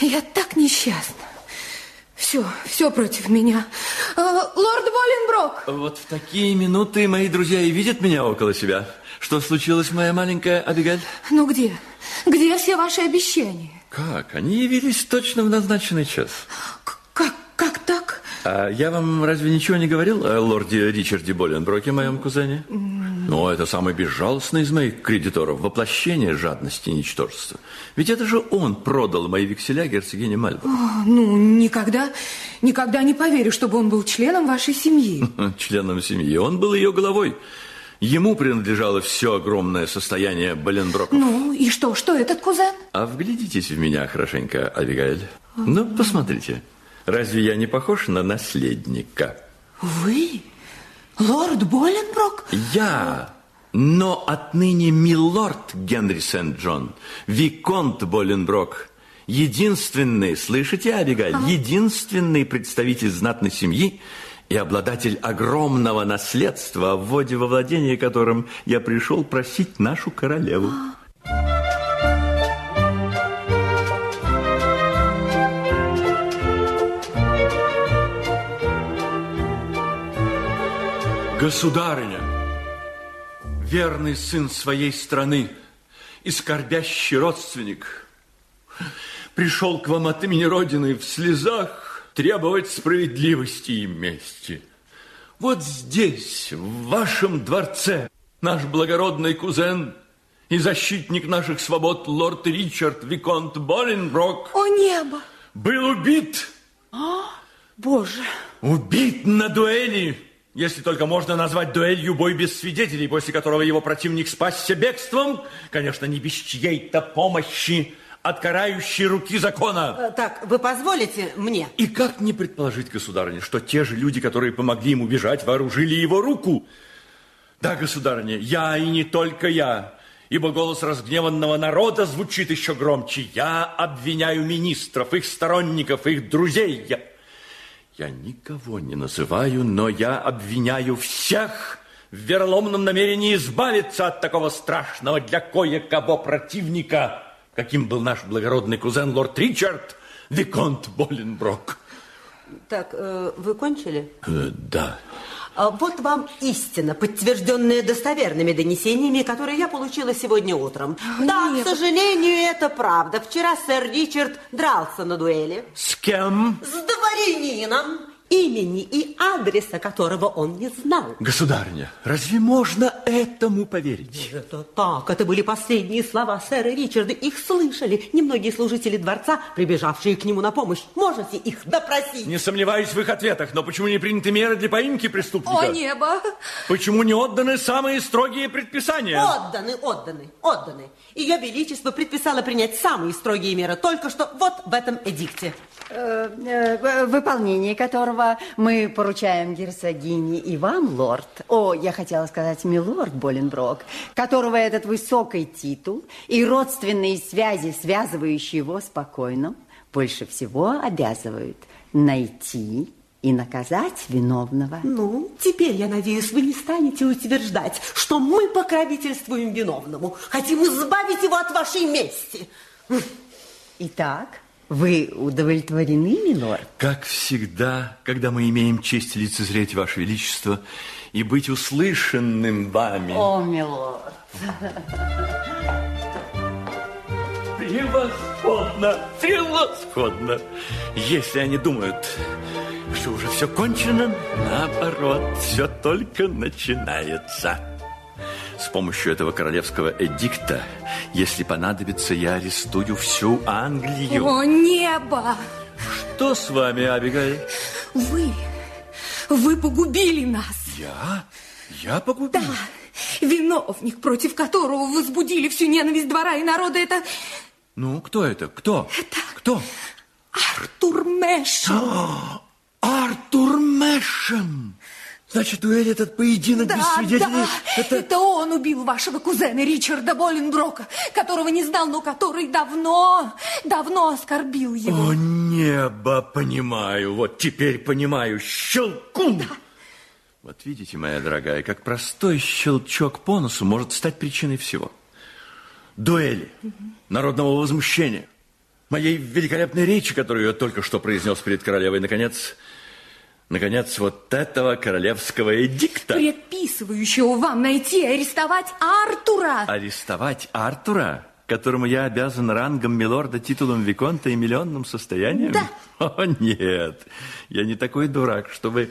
B: Я так несчастна. Все, все против меня. А, лорд Боленброк!
C: Вот в такие минуты мои друзья и видят меня около себя. Что случилось, моя маленькая Абигаль?
B: Ну где? Где все ваши обещания?
C: Как? Они явились точно в назначенный час.
B: К- Как, как так?
C: А я вам разве ничего не говорил о лорде Ричарде Боленброке, моем кузене? Ну, это самый безжалостный из моих кредиторов, воплощение жадности и ничтожества. Ведь это же он продал мои векселя герцогине Мальборо.
B: Ну, никогда, никогда не поверю, чтобы он был членом вашей семьи.
C: Членом семьи. Он был ее головой. Ему принадлежало все огромное состояние Боленброков.
B: Ну, и что, что этот кузен?
C: А вглядитесь в меня хорошенько, Абигаэль. Ну, посмотрите. Разве я не похож на наследника?
B: Вы? Лорд Боленброк?
C: Я, но отныне милорд Генри Сент-Джон, Виконт Боленброк, единственный, слышите, Абигаль, единственный представитель знатной семьи и обладатель огромного наследства, о вводе во владение которым я пришел просить нашу королеву. Государыня, верный сын своей страны и скорбящий родственник, пришел к вам от имени Родины в слезах требовать справедливости и мести. Вот здесь, в вашем дворце, наш благородный кузен и защитник наших свобод лорд Ричард Виконт Боленброк
B: О, небо!
C: был убит.
F: Боже,
C: Убит на дуэли, если только можно назвать дуэлью бой без свидетелей, после которого его противник спасся бегством, конечно, не без чьей-то помощи от карающей руки закона.
F: Э, так, вы позволите мне?
C: И как не предположить, государыня, что те же люди, которые помогли ему бежать, вооружили его руку? Да, государыня, я и не только я, ибо голос разгневанного народа звучит еще громче. Я обвиняю министров, их сторонников, их друзей. Я, я никого не называю, но я обвиняю всех в вероломном намерении избавиться от такого страшного для кое-кого противника, каким был наш благородный кузен лорд Ричард, Виконт Боленброк.
F: Так, э, вы кончили?
C: Э, да.
F: А Вот вам истина, подтвержденная достоверными донесениями, которые я получила сегодня утром. Да,
B: нет.
F: к сожалению, это правда. Вчера сэр Ричард дрался на дуэли
C: С кем?
F: с дворянином имени и адреса которого он не знал.
C: Государня, разве можно этому поверить?
F: Это так, это были последние слова сэра Ричарда. Их слышали немногие служители дворца, прибежавшие к нему на помощь. Можете их допросить?
C: Не сомневаюсь в их ответах, но почему не приняты меры для поимки преступника?
B: О, небо!
C: Почему не отданы самые строгие предписания?
F: Отданы, отданы, отданы. Ее Величество предписало принять самые строгие меры только что вот в этом эдикте.
G: Э, э, выполнение которого мы поручаем герцогине и вам, лорд. О, я хотела сказать, милорд Боленброк, которого этот высокий титул и родственные связи, связывающие его спокойно, больше всего обязывают найти и наказать виновного.
F: Ну, теперь, я надеюсь, вы не станете утверждать, что мы покровительствуем виновному, хотим избавить его от вашей мести.
G: Итак, вы удовлетворены, милорд?
C: Как всегда, когда мы имеем честь лицезреть Ваше Величество и быть услышанным вами.
G: О, милорд.
C: Превосходно, превосходно. Если они думают, что уже все кончено, наоборот, все только начинается. С помощью этого королевского эдикта, если понадобится, я арестую всю Англию.
B: О, небо!
C: Что с вами, Абигаиль?
B: Вы, вы погубили нас.
C: Я? Я погубил?
B: Да, виновник, против которого возбудили всю ненависть двора и народа, это
C: Ну, кто это? Кто?
B: Это-
C: Кто?
B: Артур Мэш.
C: Артур Мэшем. Значит, дуэль этот поединок без
B: Да,
C: свидетелей.
B: да,
C: Это...
B: это... он убил вашего кузена Ричарда Боленброка, которого не знал, но который давно, давно оскорбил его.
C: О, небо, понимаю, вот теперь понимаю, щелкун. Вот видите, моя дорогая, как простой щелчок по носу может стать причиной всего. Дуэли, народного возмущения, моей великолепной речи, которую я только что произнес перед королевой, наконец, наконец, вот этого королевского эдикта.
B: Предписывающего вам найти и арестовать Артура.
C: Арестовать Артура, которому я обязан рангом милорда, титулом Виконта и миллионным состоянием?
B: Да.
C: О, нет, я не такой дурак, чтобы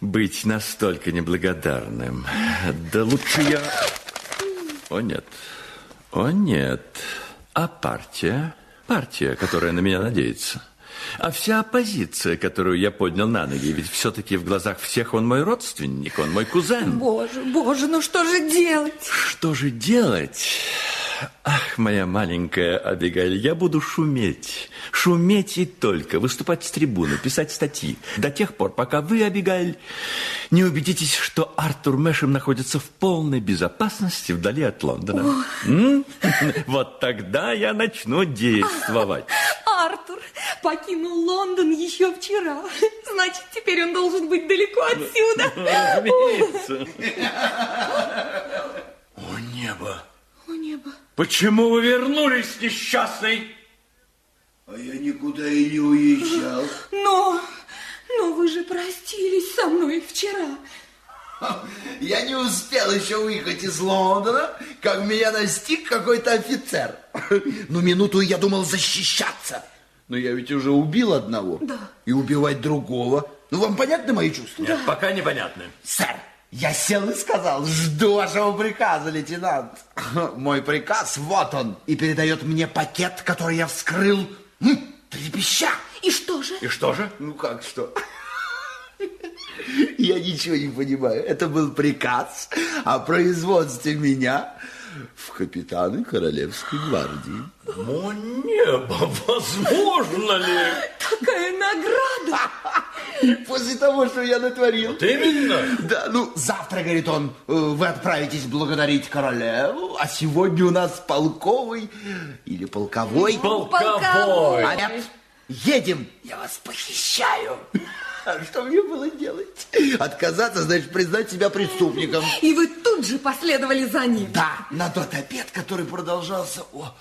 C: быть настолько неблагодарным. Да лучше я... О, нет, о, нет. А партия? Партия, которая на меня надеется. А вся оппозиция, которую я поднял на ноги, ведь все-таки в глазах всех он мой родственник, он мой кузен.
B: Боже, боже, ну что же делать?
C: Что же делать? Ах, моя маленькая Абигаль, я буду шуметь. Шуметь и только. Выступать с трибуны, писать статьи. До тех пор, пока вы, Абигаль, не убедитесь, что Артур Мэшем находится в полной безопасности вдали от Лондона. Вот тогда я начну действовать.
B: Артур покинул Лондон еще вчера. Значит, теперь он должен быть далеко отсюда.
C: Разумеется. О, небо!
B: О, небо.
C: Почему вы вернулись, несчастный?
E: А я никуда и не уезжал.
B: Но, но вы же простились со мной вчера.
E: Я не успел еще выехать из Лондона, как меня настиг какой-то офицер. Ну, минуту я думал защищаться. Но я ведь уже убил одного.
B: Да.
E: И убивать другого. Ну, вам понятны мои чувства?
C: Нет, пока непонятно.
E: Сэр, я сел и сказал, жду вашего приказа, лейтенант. Мой приказ, вот он. И передает мне пакет, который я вскрыл, м, трепеща.
B: И что же?
C: И что же?
E: Ну, как что? Я ничего не понимаю. Это был приказ о производстве меня в капитаны Королевской гвардии.
C: О, небо, возможно ли?
B: Какая награда!
E: После того, что я натворил.
C: Вот именно.
E: Да, ну, завтра, говорит он, э, вы отправитесь благодарить королеву, а сегодня у нас полковый или полковой.
C: Полковой.
E: А нет, едем, я вас похищаю. А что мне было делать? Отказаться, значит, признать себя преступником.
B: И вы тут же последовали за ним.
E: Да, на тот обед, который продолжался о,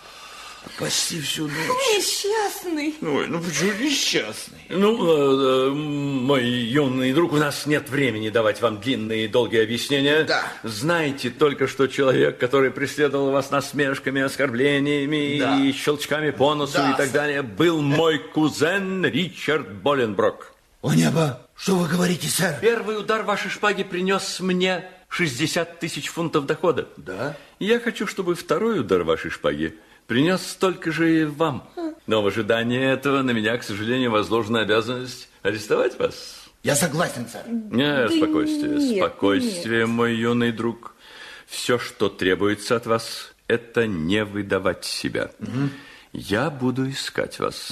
E: почти всю ночь.
B: Несчастный.
E: Ой, ну почему несчастный?
C: Ну, э, э, мой юный друг, у нас нет времени давать вам длинные и долгие объяснения.
E: Да.
C: Знайте только, что человек, который преследовал вас насмешками, оскорблениями
E: Да.
C: и щелчками по носу
E: Да.
C: и так далее, был мой кузен Ричард Боленброк.
E: О небо, Что вы говорите, сэр?
C: Первый удар вашей шпаги принес мне 60 тысяч фунтов дохода.
E: Да?
C: Я хочу, чтобы второй удар вашей шпаги принес столько же и вам. Но в ожидании этого на меня, к сожалению, возложена обязанность арестовать вас.
E: Я согласен, сэр.
C: Не, спокойствие,
B: нет,
C: спокойствие, мой юный друг. Все, что требуется от вас, это не выдавать себя. Я буду искать вас.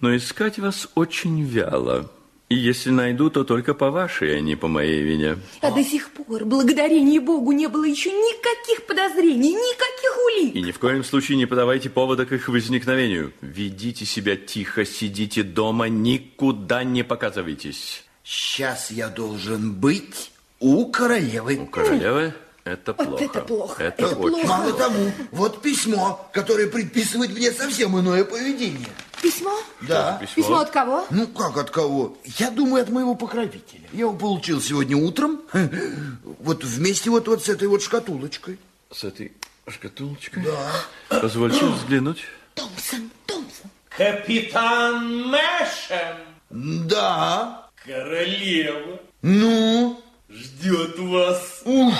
C: Но искать вас очень вяло. И если найду, то только по вашей, а не по моей вине.
B: А до сих пор, благодарение Богу, не было еще никаких подозрений, никаких улик.
C: И ни в коем случае не подавайте повода к их возникновению. Ведите себя тихо, сидите дома, никуда не показывайтесь.
E: Сейчас я должен быть у королевы.
C: У королевы это
B: Вот
C: плохо.
B: это плохо,
C: Это,
B: это
C: очень
B: плохо.
E: Мало тому, вот письмо, которое предписывает мне совсем иное поведение.
B: Письмо?
E: Да.
C: Письмо.
B: Письмо от кого?
E: Ну, как от кого? Я думаю, от моего покровителя. Я его получил сегодня утром, вот вместе вот, вот с этой вот шкатулочкой.
C: С этой шкатулочкой?
E: Да.
C: Позвольте взглянуть.
B: Томпсон, Томпсон.
H: Капитан Мэшем,
E: Да.
H: королева,
E: Ну?
H: ждет вас.
E: Ух.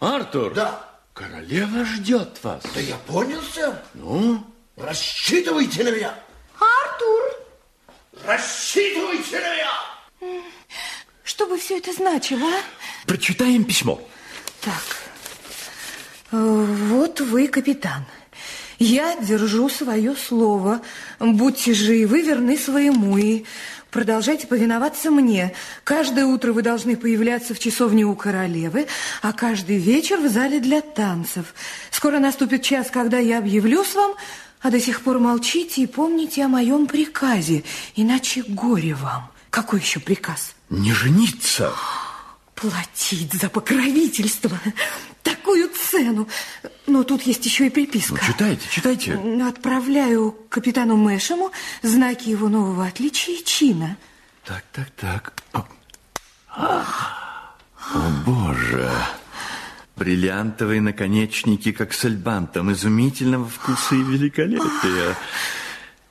C: Артур!
E: Да.
C: Королева ждет вас.
E: Да я понял, сэр. Ну? Рассчитывайте на меня.
B: Артур,
E: Рассчитывайте на меня.
B: что бы все это значило, а?
C: Прочитаем письмо.
B: Так, вот вы, капитан. Я держу свое слово. Будьте же и вы верны своему и продолжайте повиноваться мне. Каждое утро вы должны появляться в часовне у королевы, а каждый вечер в зале для танцев. Скоро наступит час, когда я объявлюсь вам, а до сих пор молчите и помните о моем приказе, иначе горе вам. Какой еще приказ?
C: Не жениться.
B: Платить за покровительство. Такую цену. Но тут есть еще и приписка.
C: Ну, читайте, читайте.
B: Отправляю капитану Мэшему знаки его нового отличия и чина.
C: Так, так, так. О, О, боже. Бриллиантовые наконечники, как с альбантом, изумительного вкуса и великолепия.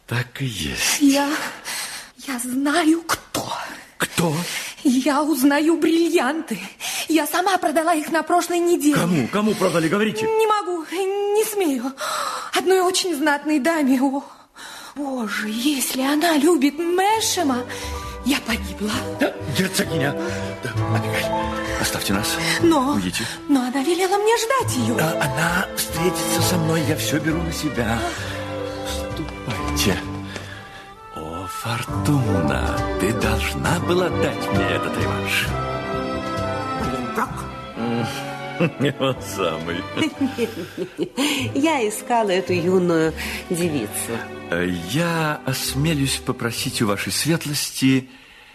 C: Так и есть.
B: Я... я знаю, кто.
C: Кто?
B: Я узнаю бриллианты. Я сама продала их на прошлой неделе.
C: Кому? Кому продали? Говорите.
B: Не могу, не смею. Одной очень знатной даме. О, боже, если она любит Мэшема, я погибла.
C: Да, Герцогиня. Да, Абигаль, оставьте нас.
B: Но,
C: Уйдите.
B: но она велела мне ждать ее.
C: А Она встретится со мной, я все беру на себя. Фортуна, ты должна была дать мне этот реванш. Он самый.
F: Я искала эту юную девицу.
C: Э, Я осмелюсь попросить у вашей светлости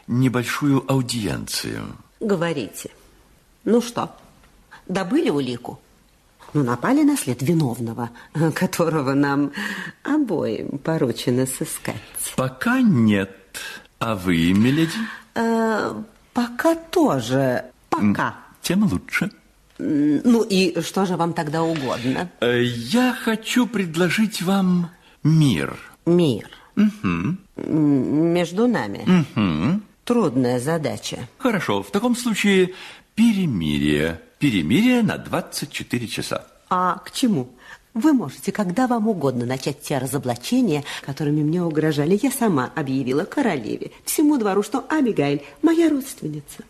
C: небольшую аудиенцию.
F: Говорите. Ну что, добыли улику? Ну, напали на след виновного, которого нам обоим поручено сыскать.
C: Пока нет. А вы, миледи?
F: Э, пока тоже. Пока.
C: Тем лучше.
F: Ну и что же вам тогда угодно?
C: Э, Я хочу предложить вам мир.
F: Мир. М, Между нами. Трудная задача.
C: Хорошо, в таком случае перемирие. Перемирие на 24 часа.
F: А к чему? Вы можете, когда вам угодно, начать те разоблачения, которыми мне угрожали. Я сама объявила королеве, всему двору, что Абигайль моя родственница.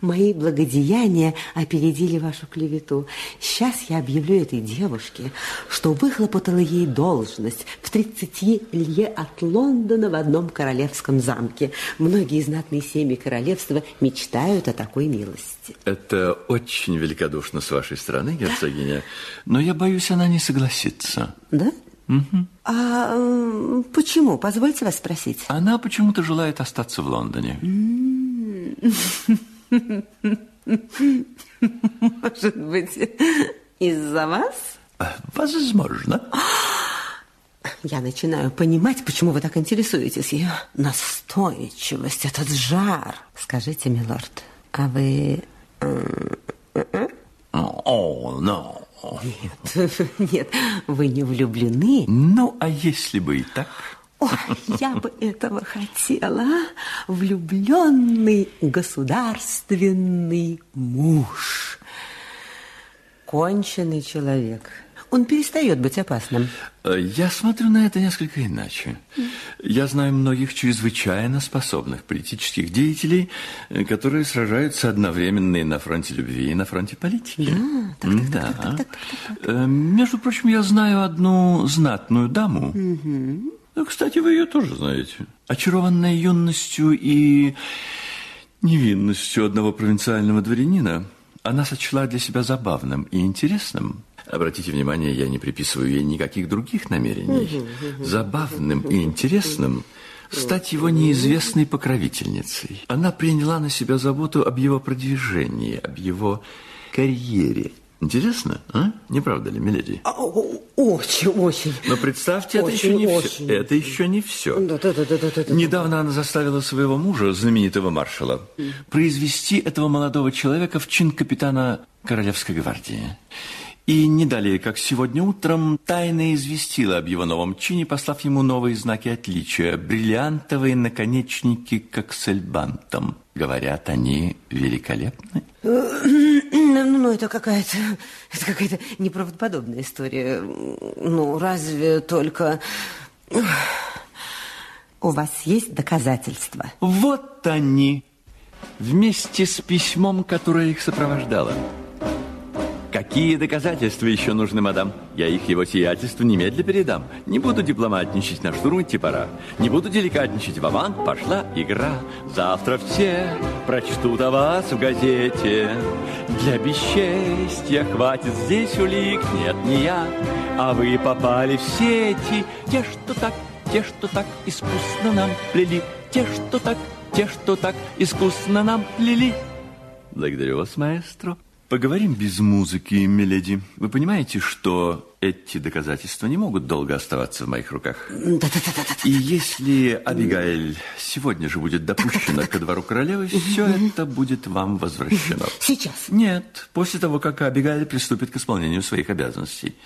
F: Мои благодеяния опередили вашу клевету. Сейчас я объявлю этой девушке, что выхлопотала ей должность в 30 лье от Лондона в одном королевском замке. Многие знатные семьи королевства мечтают о такой милости.
C: Это очень великодушно с вашей стороны, герцогиня, но я боюсь, она не согласится.
F: Да? А м, почему? Позвольте вас спросить.
C: Она почему-то желает остаться в Лондоне.
F: Может быть, из-за вас?
C: Э, Возможно.
F: Я начинаю понимать, почему вы так интересуетесь. Ее настойчивость, этот жар. Скажите, милорд, а вы...
C: О,
F: Нет, нет, вы не влюблены?
C: Ну, а если бы и так?
F: Ой, я бы этого хотела. Влюбленный государственный муж. Конченый человек. Он перестает быть опасным.
C: Э, Я смотрю на это несколько иначе. Я знаю многих чрезвычайно способных политических деятелей, э, которые сражаются одновременно и на фронте любви, и на фронте политики. Да. Э, Между прочим, я знаю одну знатную даму. Ну, Кстати, вы ее тоже знаете. Очарованная юностью и невинностью одного провинциального дворянина, она сочла для себя забавным и интересным. Обратите внимание, я не приписываю ей никаких других намерений. Забавным и интересным стать его неизвестной покровительницей. Она приняла на себя заботу об его продвижении, об его карьере. Интересно, а? Не правда ли, миледи?
F: А, Очень, очень.
C: Но представьте, это еще
F: Очень,
C: не
F: очень.
C: все. Это еще не все.
F: Да, да, да, да, да, да.
C: Недавно она заставила своего мужа, знаменитого маршала, произвести этого молодого человека в чин капитана Королевской гвардии. И не далее, как сегодня утром, тайно известила об его новом чине, послав ему новые знаки отличия. Бриллиантовые наконечники к аксельбантам. Говорят, они великолепны.
F: Ну, ну, это какая-то, это какая-то неправдоподобная история. Ну, разве только... У вас есть доказательства?
C: Вот они, вместе с письмом, которое их сопровождало. Какие доказательства еще нужны, мадам? Я их его сиятельству немедля передам. Не буду дипломатничать, на штурм идти пора. Не буду деликатничать, в пошла игра. Завтра все прочтут о вас в газете. Для бесчестья хватит здесь улик, нет, не я. А вы попали в сети, те, что так, те, что так искусно нам плели. Те, что так, те, что так искусно нам плели. Благодарю вас, маэстро. Поговорим без музыки, миледи. Вы понимаете, что эти доказательства не могут долго оставаться в моих руках?
F: Да-да-да-да.
C: И если Абигайль сегодня же будет допущена ко двору королевы, все это будет вам возвращено.
F: Сейчас.
C: Нет, после того, как Абигайль приступит к исполнению своих обязанностей.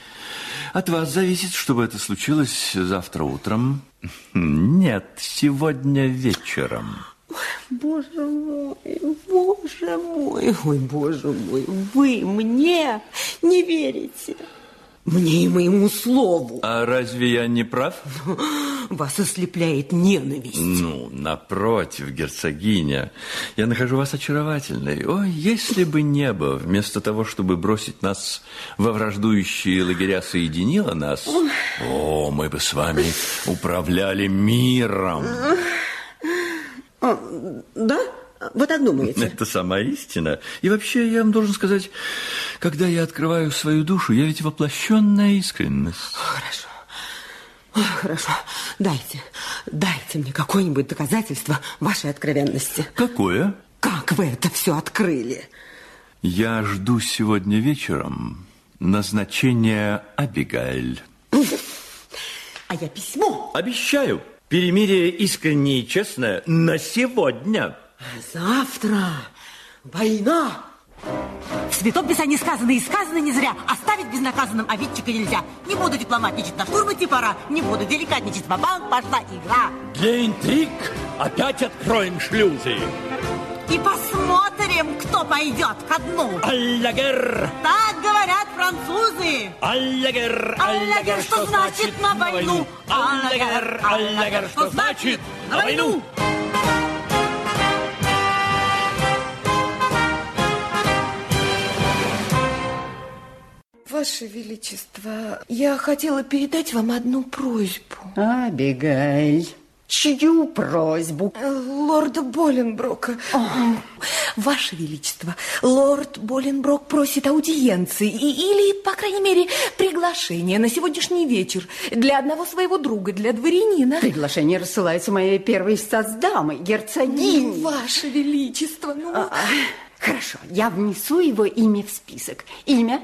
C: От вас зависит, чтобы это случилось завтра утром. Нет, сегодня вечером.
F: Боже мой, боже мой, ой, боже мой, вы мне не верите. Мне и моему слову.
C: А разве я не прав?
F: Вас ослепляет ненависть.
C: Ну, напротив, герцогиня, я нахожу вас очаровательной. Ой, если бы небо, вместо того, чтобы бросить нас во враждующие лагеря, соединило нас, о, мы бы с вами управляли миром.
F: Да? Вы так думаете?
C: Это сама истина. И вообще, я вам должен сказать, когда я открываю свою душу, я ведь воплощенная искренность.
F: Хорошо. Ой, Хорошо. Дайте, дайте мне какое-нибудь доказательство вашей откровенности.
C: Какое?
F: Как вы это все открыли?
C: Я жду сегодня вечером назначения Абигайль.
F: А я письмо.
C: Обещаю, перемирие искреннее и честное на сегодня.
F: Завтра война. В Святом Писании сказано и сказано не зря. Оставить безнаказанным обидчика нельзя. Не буду дипломатничать, на штурм идти пора. Не буду деликатничать, банк пошла игра.
C: Для интриг опять откроем шлюзы.
B: И посмотрим, кто пойдет ко дну.
C: Аллагер,
B: Так говорят французы.
C: аллагер,
B: Аллагер, что значит на войну?
C: Аллагер, аллагер, что значит на войну?
B: Ваше Величество, я хотела передать вам одну просьбу.
G: Абигайль, чью просьбу?
B: Э, Лорда Боленброка. Ваше Величество, лорд Боленброк просит аудиенции и- или, по крайней мере, приглашение на сегодняшний вечер для одного своего друга, для дворянина.
G: Приглашение рассылается моей первой статсдамой, герцогиней.
B: Ваше Величество, ну...
G: А, Хорошо, я внесу его имя в список. Имя?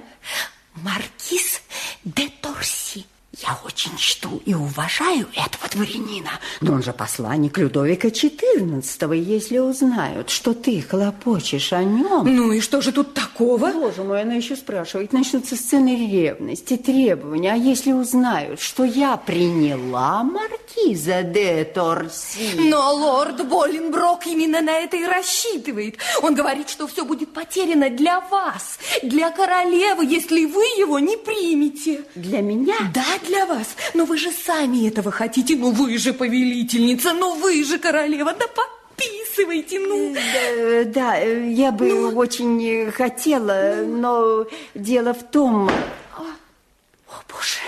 B: Маркиз де Торси.
G: Я очень чту и уважаю этого дворянина. Но он же посланник Людовика XIV. И Если узнают, что ты хлопочешь о нем...
B: Ну и что же тут такого?
G: Боже мой, она еще спрашивает. Начнутся сцены ревности, требования. А если узнают, что я приняла маркиза, маркиза де Торси.
B: Но лорд Боленброк именно на это и рассчитывает. Он говорит, что все будет потеряно для вас, для королевы, если вы его не примете.
G: Для меня?
B: Да, для вас. Но вы же сами этого хотите. Ну вы же повелительница, ну вы же королева. Да подписывайте, ну.
G: Да, да, я бы ну... очень хотела, но дело в том...
B: О, боже.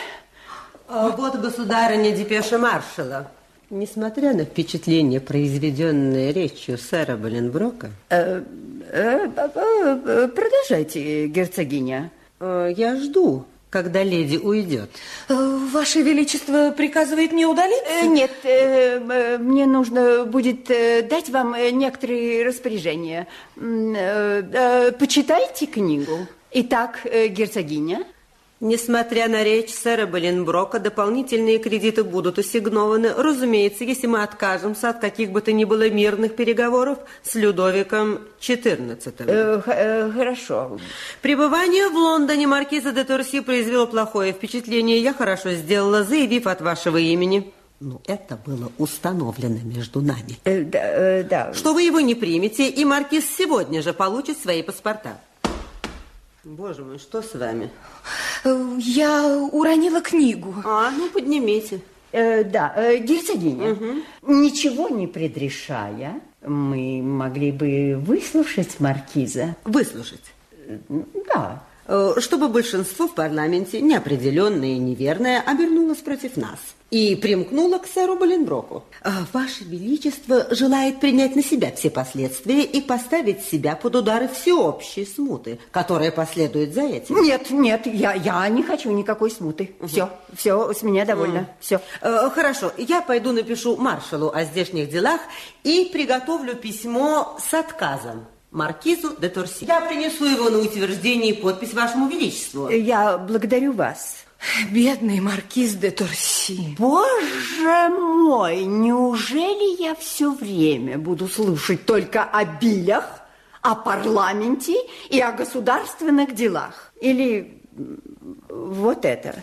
F: А вот, государыня, депеша маршала. Несмотря на впечатление, произведенное речью сэра Боленброка...
G: Э, э, э, продолжайте, герцогиня.
F: Я жду, когда леди уйдет.
B: Ваше Величество приказывает мне удалиться?
G: Нет, мне нужно будет дать вам некоторые распоряжения. Почитайте книгу. Итак, герцогиня...
F: Несмотря на речь сэра Боленброка, дополнительные кредиты будут ассигнованы, разумеется, если мы откажемся от каких бы то ни было мирных переговоров с Людовиком XIV.
G: Э, э, хорошо.
F: Пребывание в Лондоне маркиза де Торси произвело плохое впечатление. Я хорошо сделала, заявив от вашего имени. Ну, это было установлено между нами.
G: Э, да, э, да.
F: Что вы его не примете, и маркиз сегодня же получит свои паспорта. Боже мой, что с вами?
B: Я уронила книгу.
F: А, ну поднимите.
G: Э, да, э, герцогиня, угу. ничего не предрешая, мы могли бы выслушать маркиза.
F: Выслушать?
G: Да.
F: Э, чтобы большинство в парламенте, неопределенное и неверное, обернулось против нас и примкнуло к сэру Боленброку. Э, Ваше Величество желает принять на себя все последствия и поставить себя под удары всеобщей смуты, которая последует за этим.
G: Нет, нет, я, я не хочу никакой смуты. Угу. Все, все, с меня довольно, угу. все.
F: Э, хорошо, я пойду напишу маршалу о здешних делах и приготовлю письмо с отказом маркизу де Торси. Я принесу его на утверждение и подпись вашему величеству.
G: Я благодарю вас.
B: Бедный маркиз де Торси.
G: Боже мой, неужели я все время буду слушать только о билях, о парламенте и о государственных делах? Или вот это?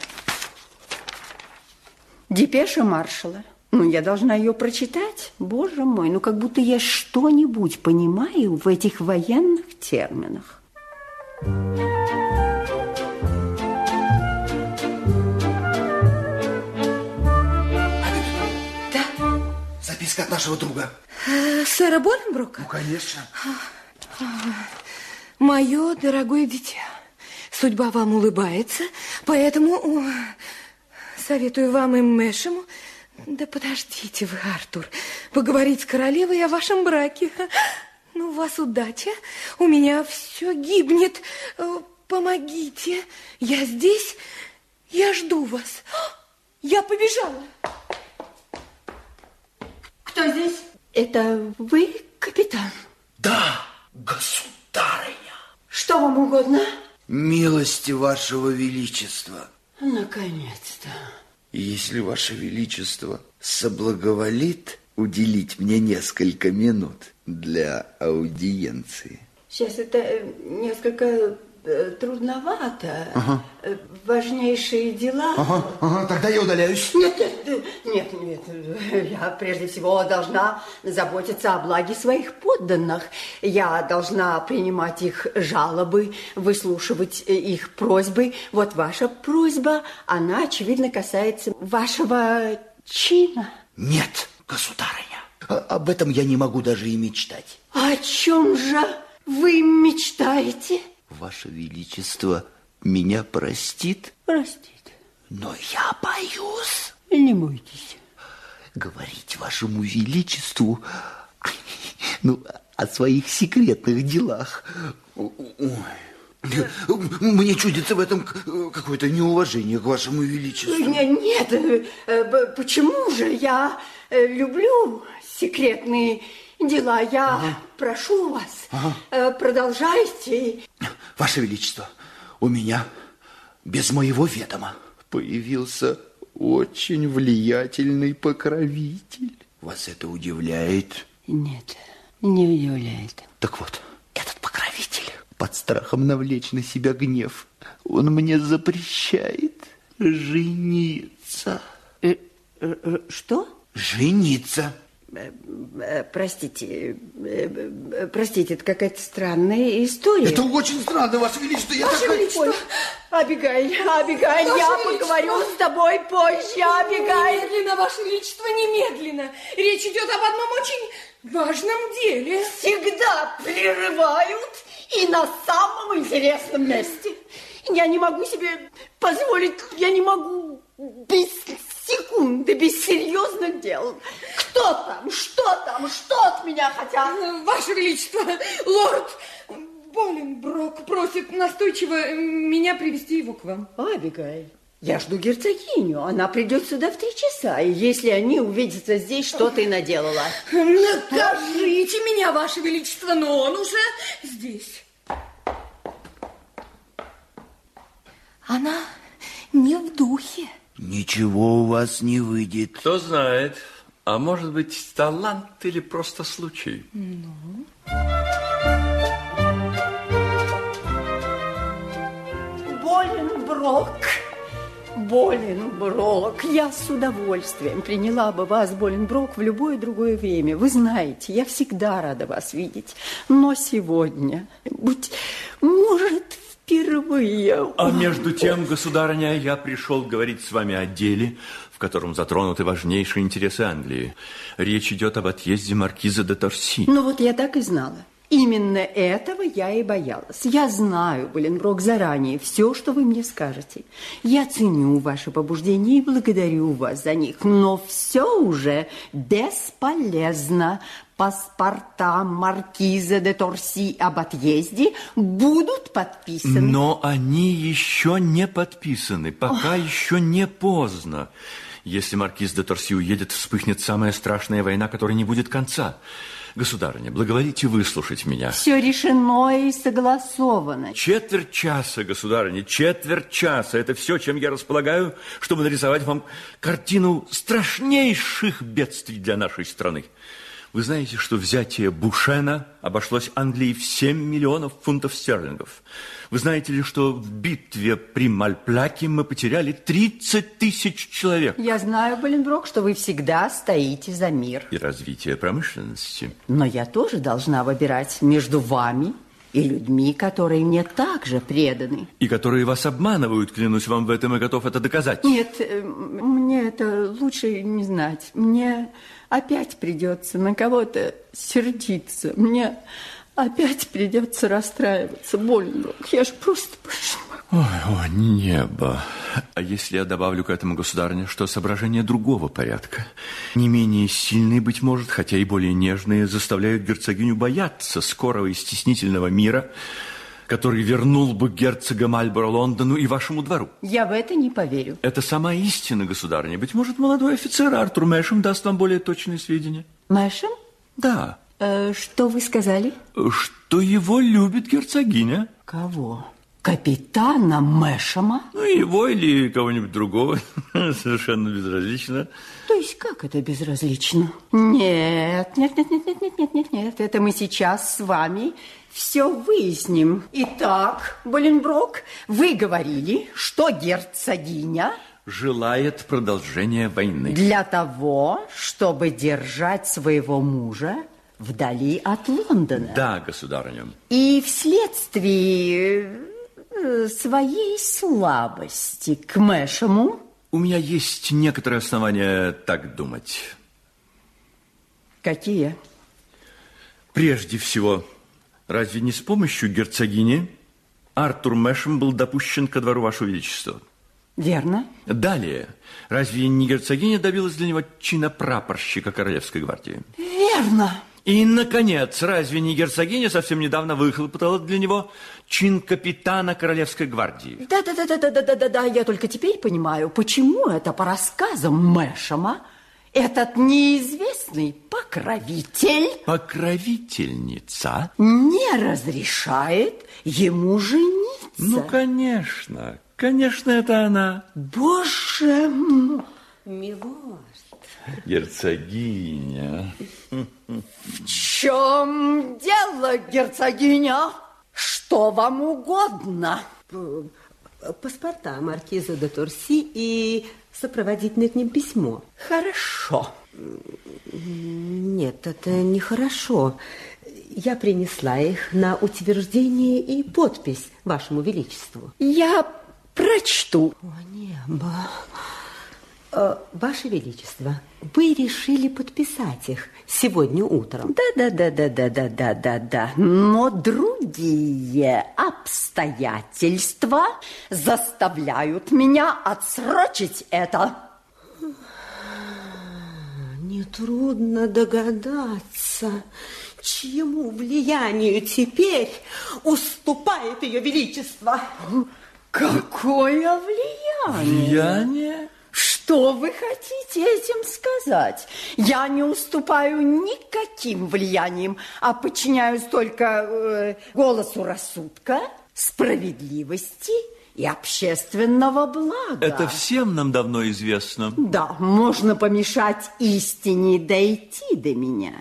G: Депеша маршала. Ну, я должна ее прочитать. Боже мой, ну как будто я что-нибудь понимаю в этих военных терминах.
E: Да? Записка от нашего друга.
B: Э, сэра Боленбрука?
E: Ну, конечно.
B: Мое дорогое дитя, судьба вам улыбается, поэтому советую вам и Мэшему да подождите вы, Артур, поговорить с королевой о вашем браке. Ну, у вас удача, у меня все гибнет. Э, помогите, я здесь, я жду вас. Я побежала.
G: Кто здесь? Это вы, капитан?
E: Да, государыня.
G: Что вам угодно?
E: Милости вашего величества.
G: Наконец-то.
E: Если Ваше Величество соблаговолит уделить мне несколько минут для аудиенции.
G: Сейчас это э, несколько трудновато. Ага. Э, важнейшие дела.
E: Ага, ага, тогда я удаляюсь.
G: Нет, нет, нет, нет, я прежде всего должна заботиться о благе своих подданных. Я должна принимать их жалобы, выслушивать их просьбы. Вот ваша просьба, она, очевидно, касается вашего чина.
E: Нет, государыня, об этом я не могу даже и мечтать.
G: О чем же вы мечтаете?
E: Ваше Величество меня простит?
G: Простит.
E: Но я боюсь.
G: Не бойтесь.
E: Говорить Вашему Величеству ну, о своих секретных делах. Мне чудится в этом какое-то неуважение к Вашему Величеству.
G: Нет, нет, э, почему же? Я э, люблю секретные дела. Я ага. прошу вас, ага. Э, продолжайте.
E: Ваше Величество, у меня без моего ведома появился очень влиятельный покровитель. Вас это удивляет?
G: Нет, не удивляет.
E: Так вот, этот покровитель под страхом навлечь на себя гнев, он мне запрещает жениться.
G: Э,
F: Э, э, Что?
E: Жениться.
G: Э, Простите, э, э, простите, это какая-то странная история.
E: Это очень странно, Ваше Величество. Я
G: Ваше
E: такой-
G: Величество, Абигаиль, Абигаиль, я поговорю с тобой позже, Абигаиль.
B: Немедленно, Ваше Величество, немедленно. Речь идет об одном очень важном деле.
G: Всегда прерывают и на самом интересном месте. Я не могу себе позволить, я не могу без секунды, без серьезных дел. Кто там, что там, что от меня хотят?
B: Ваше Величество, лорд Боленброк просит настойчиво э, меня привести его к вам.
G: Абигаиль, я жду герцогиню. Она придет сюда в три часа. И если они увидятся здесь, что ты наделала?
B: Накажите меня, Ваше Величество, но он уже здесь. Она не в духе.
E: Ничего у вас не выйдет.
C: Кто знает, а может быть, талант или просто случай.
G: Боленброк, Боленброк, я с удовольствием приняла бы вас, Боленброк, в любое другое время. Вы знаете, я всегда рада вас видеть. Но сегодня, быть может, впервые...
C: А между тем, государыня, я пришел говорить с вами о деле, в котором затронуты важнейшие интересы Англии. Речь идет об отъезде маркиза де Торси.
G: Ну вот я так и знала. Именно этого я и боялась. Я знаю, Боленброк, заранее все, что вы мне скажете. Я ценю ваши побуждения и благодарю вас за них. Но все уже бесполезно. Паспорта маркиза де Торси об отъезде будут подписаны.
C: Но они еще не подписаны, пока еще не поздно. Если маркиз де Торси уедет, вспыхнет самая страшная война, которой не будет конца. Государыня, благоволите выслушать меня.
G: Все решено и согласовано.
C: Четверть часа, государыня, четверть часа. Это все, чем я располагаю, чтобы нарисовать вам картину страшнейших бедствий для нашей страны. Вы знаете, что взятие Бушена обошлось Англии в 7 миллионов фунтов стерлингов. Вы знаете ли, что в битве при Мальпляке мы потеряли 30 тысяч человек?
G: Я знаю, Боленброк, что вы всегда стоите за мир.
C: И развитие промышленности.
G: Но я тоже должна выбирать между вами и людьми, которые мне также преданы.
C: И которые вас обманывают, клянусь вам в этом, и готов это доказать.
G: Нет, э, мне это лучше не знать. Мне опять придется на кого-то сердиться. Мне опять придется расстраиваться. Больно. Я ж просто.
C: Ой, о, небо. А если я добавлю к этому, государыне, что соображения другого порядка, не менее сильные, быть может, хотя и более нежные, заставляют герцогиню бояться скорого и стеснительного мира, который вернул бы герцога Мальборо Лондону и вашему двору.
G: Я в это не поверю.
C: Это сама истина, государыня. Быть может, молодой офицер Артур Мэшем даст вам более точные сведения.
G: Мэшем?
C: Да,
G: Э, что вы сказали?
C: что его любит герцогиня.
G: Кого? Капитана Мэшема?
C: Ну, его или кого-нибудь другого. Совершенно безразлично.
G: То есть как это безразлично? Нет, нет, нет, нет, нет, нет, нет, нет, нет. Это мы сейчас с вами все выясним. Итак, Боленброк, вы говорили, что герцогиня
C: Желает продолжения войны.
G: для того, чтобы держать своего мужа вдали от Лондона.
C: Да, государыня.
G: И вследствие э, своей слабости к Мэшему
C: У меня есть некоторые основания так думать.
G: Какие?
C: Прежде всего, Разве не с помощью герцогини Артур Мэшем был допущен ко двору Вашего Величества?
G: Верно.
C: Далее. Разве не герцогиня добилась для него чина прапорщика Королевской гвардии?
G: Верно.
C: И, наконец, разве не герцогиня совсем недавно выхлопотала для него чин капитана Королевской гвардии?
G: Да-да-да-да-да-да-да-да, я только теперь понимаю, почему это по рассказам Мэшема этот неизвестный покровитель
C: Покровительница?
G: не разрешает ему жениться.
C: Ну, конечно, конечно, это она.
G: Боже мой!
F: Милорд,
C: Герцогиня.
G: В чем дело, герцогиня? Что вам угодно?
F: паспорта маркиза де Турси и сопроводительное к ним письмо.
G: Хорошо.
F: Нет, это нехорошо. Я принесла их на утверждение и подпись вашему величеству.
G: Я прочту.
F: О, небо. Э, Ваше Величество, вы решили подписать их сегодня утром.
G: Да-да-да-да-да-да-да-да. Но другие обстоятельства заставляют меня отсрочить это.
F: Нетрудно догадаться, чьему влиянию теперь уступает ее величество.
G: Какое влияние?
C: Влияние?
G: Что вы хотите этим сказать? Я не уступаю никаким влиянием, а подчиняюсь только э, голосу рассудка, справедливости и общественного блага.
C: Это всем нам давно известно.
G: Да, можно помешать истине дойти до меня.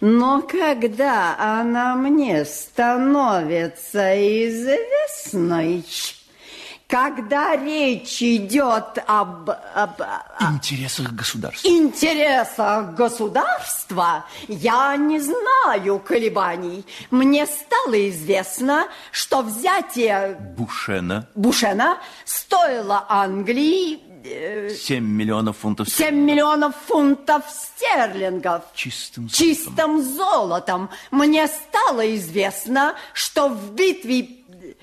G: Но когда она мне становится известной, когда речь идет об, об, об
C: Интересах государства.
G: интересах государства, я не знаю колебаний. Мне стало известно, что взятие
C: Бушена.
G: Бушена стоило Англии э,
C: 7 миллионов фунтов
G: 7 миллионов фунтов стерлингов.
C: чистым
G: Чистым золотом. Мне стало известно, что в битве...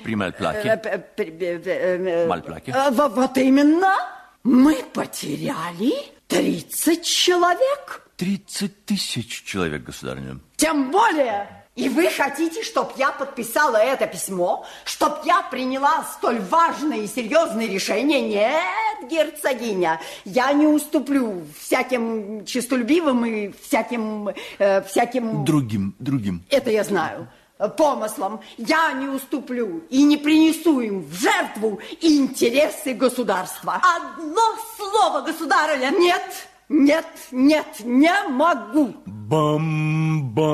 C: при
G: э,
C: Мальплаке.
G: э,
C: Мальплаке.
G: э, во- Вот именно. Мы потеряли 30 человек.
C: 30 тысяч человек, государыня.
G: Тем более, и вы хотите, чтоб я подписала это письмо, чтоб я приняла столь важное и серьезное решение? Нет, герцогиня, я не уступлю всяким честолюбивым и всяким, э, всяким...
C: Другим, другим.
G: Это я знаю. Э, Помыслом я не уступлю и не принесу им в жертву интересы государства.
B: Одно слово, государыня.
G: Нет, нет, нет, не могу.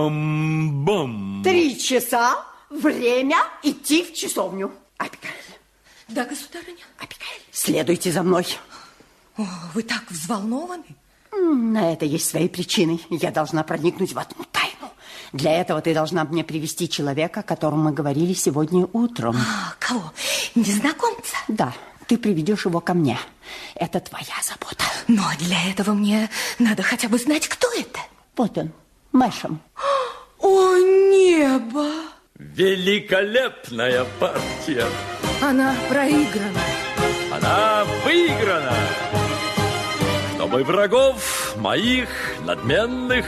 C: Бам-бам-бам.
G: Три часа, время идти в часовню. Абигайль,
B: Да, государыня.
G: Абигайль, следуйте за мной.
B: О, вы так взволнованы.
G: На это есть свои причины. Я должна проникнуть в одну тайну. Для этого ты должна мне привести человека, о котором мы говорили сегодня утром.
B: А, кого? Незнакомца?
G: Да, ты приведешь его ко мне. Это твоя забота.
B: Но для этого мне надо хотя бы знать, кто это.
G: Вот он, Мэшем.
B: О, небо!
C: Великолепная партия.
B: Она проиграна.
C: Она выиграна. Чтобы врагов моих надменных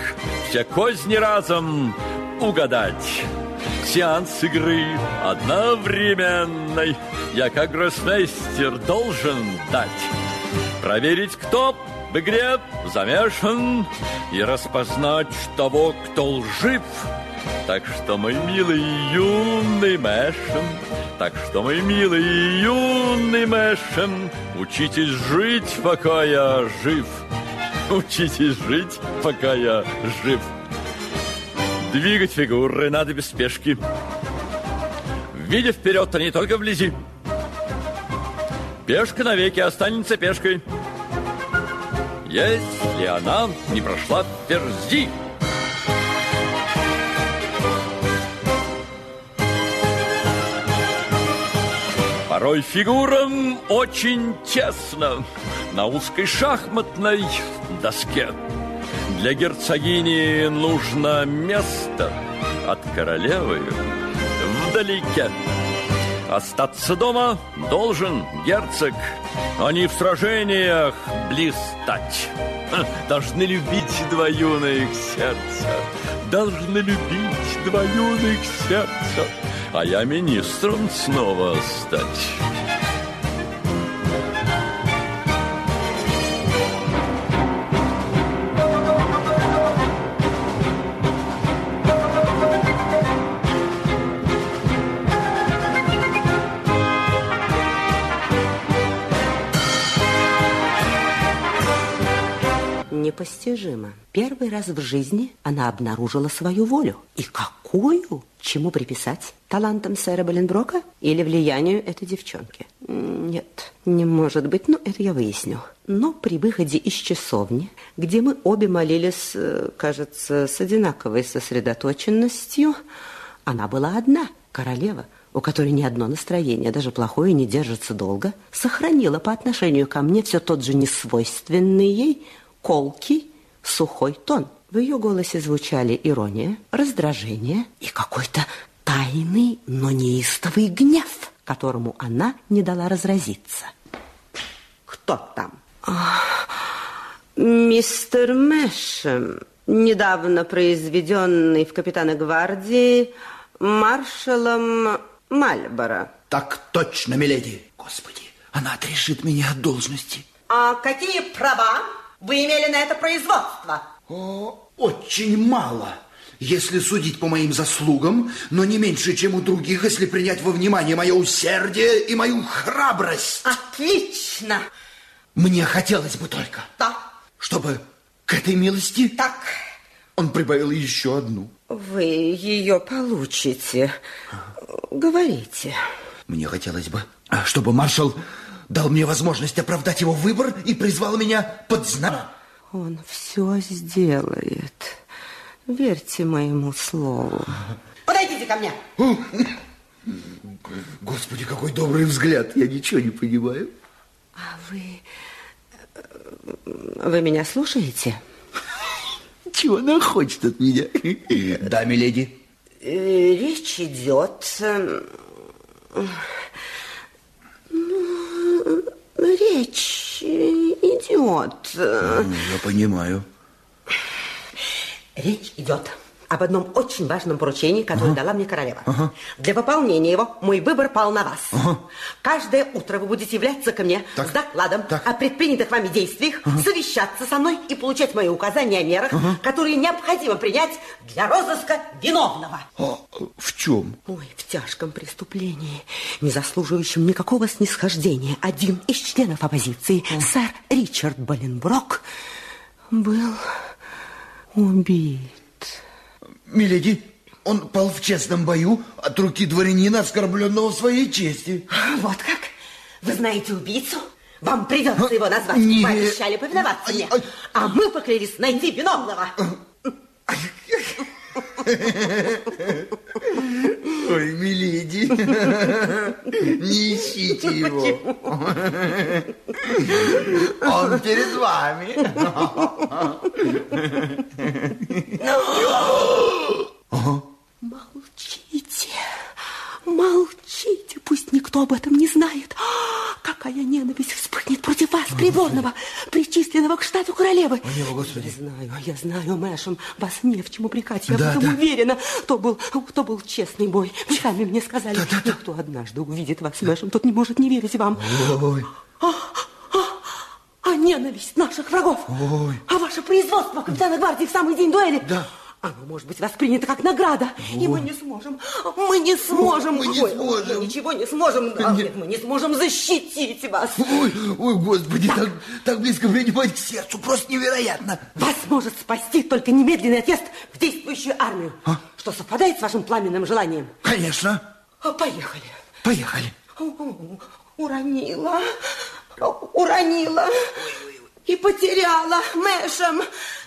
C: все козни разом угадать. Сеанс игры одновременной я как гроссмейстер должен дать. Проверить, кто в игре замешан и распознать того, кто лжив. Так что, мой милый юный Мэшем, так что, мой милый юный Мэшем, учитесь жить, пока я жив. Учитесь жить, пока я жив. Двигать фигуры надо без спешки. Видя вперед, а не только вблизи. Пешка навеки останется пешкой, если она не прошла перзи. Порой фигурам очень тесно на узкой шахматной доске. Для герцогини нужно место от королевы вдалеке. Остаться дома должен герцог, а не в сражениях блистать. Должны любить два юных сердца, должны любить два юных сердца, а я министром снова стать.
F: Непостижимо. Первый раз в жизни она обнаружила свою волю. И какую? Чему приписать Талантом сэра Боленброка или влиянию этой девчонки? Нет, не может быть, но это я выясню. Но при выходе из часовни, где мы обе молились, э, кажется, с одинаковой сосредоточенностью, она была одна, королева, у которой ни одно настроение, даже плохое, не держится долго, сохранила по отношению ко мне все тот же несвойственный ей колкий, сухой тон. В ее голосе звучали ирония, раздражение и какой-то тайный, но неистовый гнев, которому она не дала разразиться. Кто там? Мистер Мэшем, недавно произведенный в капитаны гвардии маршалом Мальборо.
E: Так точно, миледи. Господи, она отрешит меня от должности.
F: А какие права вы имели на это производство?
E: О, очень мало, если судить по моим заслугам, но не меньше, чем у других, если принять во внимание мое усердие и мою храбрость.
F: Отлично.
E: Мне хотелось бы только,
F: Да,
E: чтобы к этой милости
F: так.
E: он прибавил еще одну.
F: Вы ее получите. Говорите.
E: Мне хотелось бы, а, чтобы маршал дал мне возможность оправдать его выбор и призвал меня под знамя.
F: Он все сделает. Верьте моему слову. Подойдите ко мне.
E: Господи, какой добрый взгляд. Я ничего не понимаю.
F: А вы... э, Вы меня слушаете?
E: Чего она хочет от меня? Да, миледи.
F: Э, Речь идет... эм, ну, Речь идет... э,
E: Я понимаю.
F: Речь идет об одном очень важном поручении, которое дала мне королева. Для выполнения его мой выбор пал на вас. Каждое утро вы будете являться ко мне
E: Так.
F: с докладом
E: Так.
F: о предпринятых вами действиях, совещаться со мной и получать мои указания о мерах, которые необходимо принять для розыска виновного.
E: А, в чем?
F: Ой, в тяжком преступлении, не заслуживающем никакого снисхождения, один из членов оппозиции, сэр Ричард Боленброк, был убит.
E: Миледи, он пал в честном бою от руки дворянина, оскорбленного в своей чести.
F: Вот как? Вы знаете убийцу? Вам придется его назвать.
E: Нет.
F: Вы обещали повиноваться
E: Ай,
F: мне.
E: ай.
F: А мы поклялись найти виновного.
E: Ой, миледи, не ищите его. Он перед вами.
F: Молчите. Молчите. Пусть никто об этом не знает. А, Какая ненависть вспыхнет против вас, придворного, причисленного к штату королевы.
E: него, Господи.
F: Я знаю, я знаю, Мэшем, вас не в чем упрекать. Я
E: Да,
F: в этом
E: да.
F: уверена. То был, то был честный бой. Вы сами мне сказали. Никто однажды увидит вас, Мэшем, тот не может не верить вам.
E: Ой,
F: А ненависть наших врагов?
E: Ой.
F: А ваше производство капитана гвардии в самый день дуэли?
E: Да.
F: Оно может быть воспринято как награда. И мы не сможем, мы не сможем.
E: мы не
F: Ой,
E: сможем.
F: Мы ничего не сможем. Да, Нет, мы не сможем защитить вас.
E: ой, ой, Господи, так, так близко принимать к сердцу, просто невероятно.
F: Вас может спасти только немедленный отъезд в действующую армию. Что совпадает с вашим пламенным желанием.
E: Конечно,
F: А, Поехали.
E: поехали.
F: Уронила, уронила и потеряла Мэшем.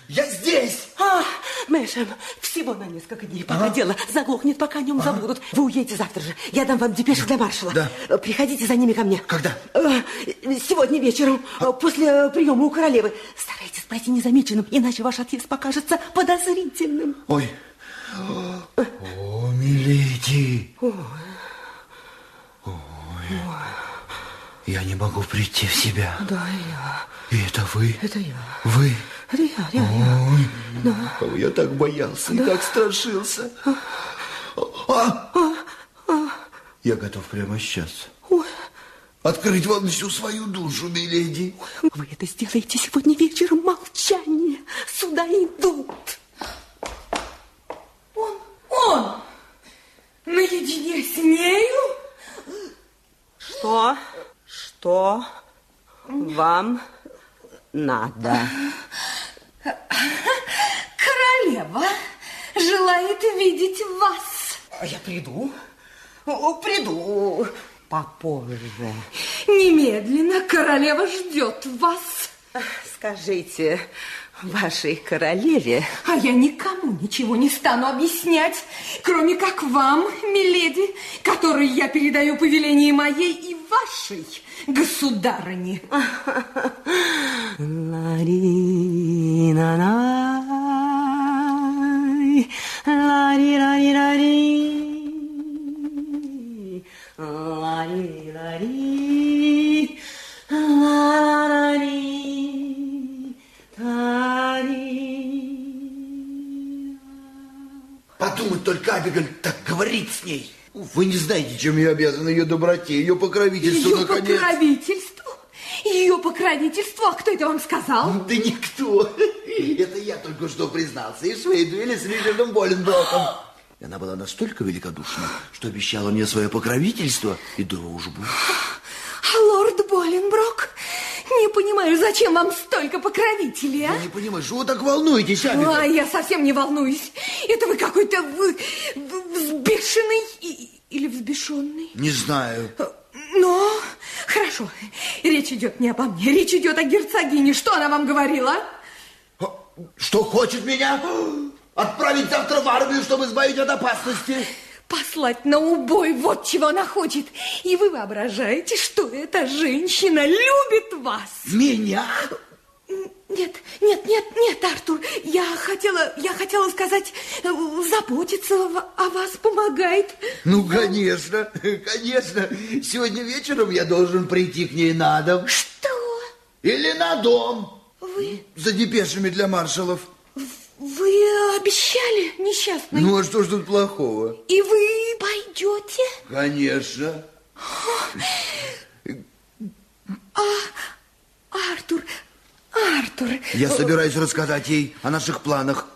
E: Я здесь.
F: А, Мэшем, всего на несколько дней, пока дело заглохнет, пока о нем забудут. Вы уедете завтра же. Я дам вам депеши для маршала.
E: Да.
F: Э, Приходите за ними ко мне.
E: Когда?
F: Э, Сегодня вечером, э, после приема у королевы. Старайтесь пройти незамеченным, иначе ваш отъезд покажется подозрительным.
E: Ой. О, миледи. Ой. Я не могу прийти в себя.
F: Да, я.
E: И это вы?
F: Это я.
E: Вы?
F: Я, я.
E: Ой, я так боялся и так страшился. А! Я готов прямо сейчас открыть вам всю свою душу, миледи.
F: Вы это сделаете сегодня вечером. Молчание. Сюда идут.
B: Он, он, наедине с нею?
F: Что? Что вам надо?
B: Королева желает видеть вас.
F: А я приду. Приду попозже.
B: Немедленно королева ждет вас.
F: Скажите вашей королеве...
B: А я никому ничего не стану объяснять, кроме как вам, миледи, которой я передаю повеление моей и вашей государыне.
F: Лари-на-най, лари-рари-рари, лари-рари, лари,
E: Подумать только, Абигаль, так говорит с ней. Вы не знаете, чем я обязан ее доброте, ее покровительству,
B: Ее
E: наконец.
B: покровительству? Ее покровительству? А кто это вам сказал?
E: Да никто. Это я только что признался. И в своей дуэли с Ричардом Боленброком. И она была настолько великодушна, что обещала мне свое покровительство и дружбу.
B: А лорд Боленброк? Не понимаю, зачем вам столько покровителей, а?
E: Я не понимаю, что вы так волнуетесь, Абигаль?
B: А, я совсем не волнуюсь. Это вы какой-то вы- взбешенный или взбешенный?
E: Не знаю.
B: Но, хорошо, речь идет не обо мне, речь идет о герцогине. Что она вам говорила?
E: Что хочет меня? Отправить завтра в армию, чтобы избавить от опасности?
B: Послать на убой, вот чего она хочет. И вы воображаете, что эта женщина любит вас?
E: Меня?
B: Нет, нет, нет, нет, Артур, я хотела, я хотела сказать, э, заботиться о вас помогает.
E: Ну, конечно, конечно. Сегодня вечером я должен прийти к ней на дом.
B: Что?
E: Или на дом.
B: Вы,
E: За депешами для маршалов.
B: Вы обещали, несчастный?
E: Ну, а что ж тут плохого?
B: И вы пойдете?
E: Конечно.
B: Артур, Артур,
E: Я собираюсь рассказать ей о наших планах.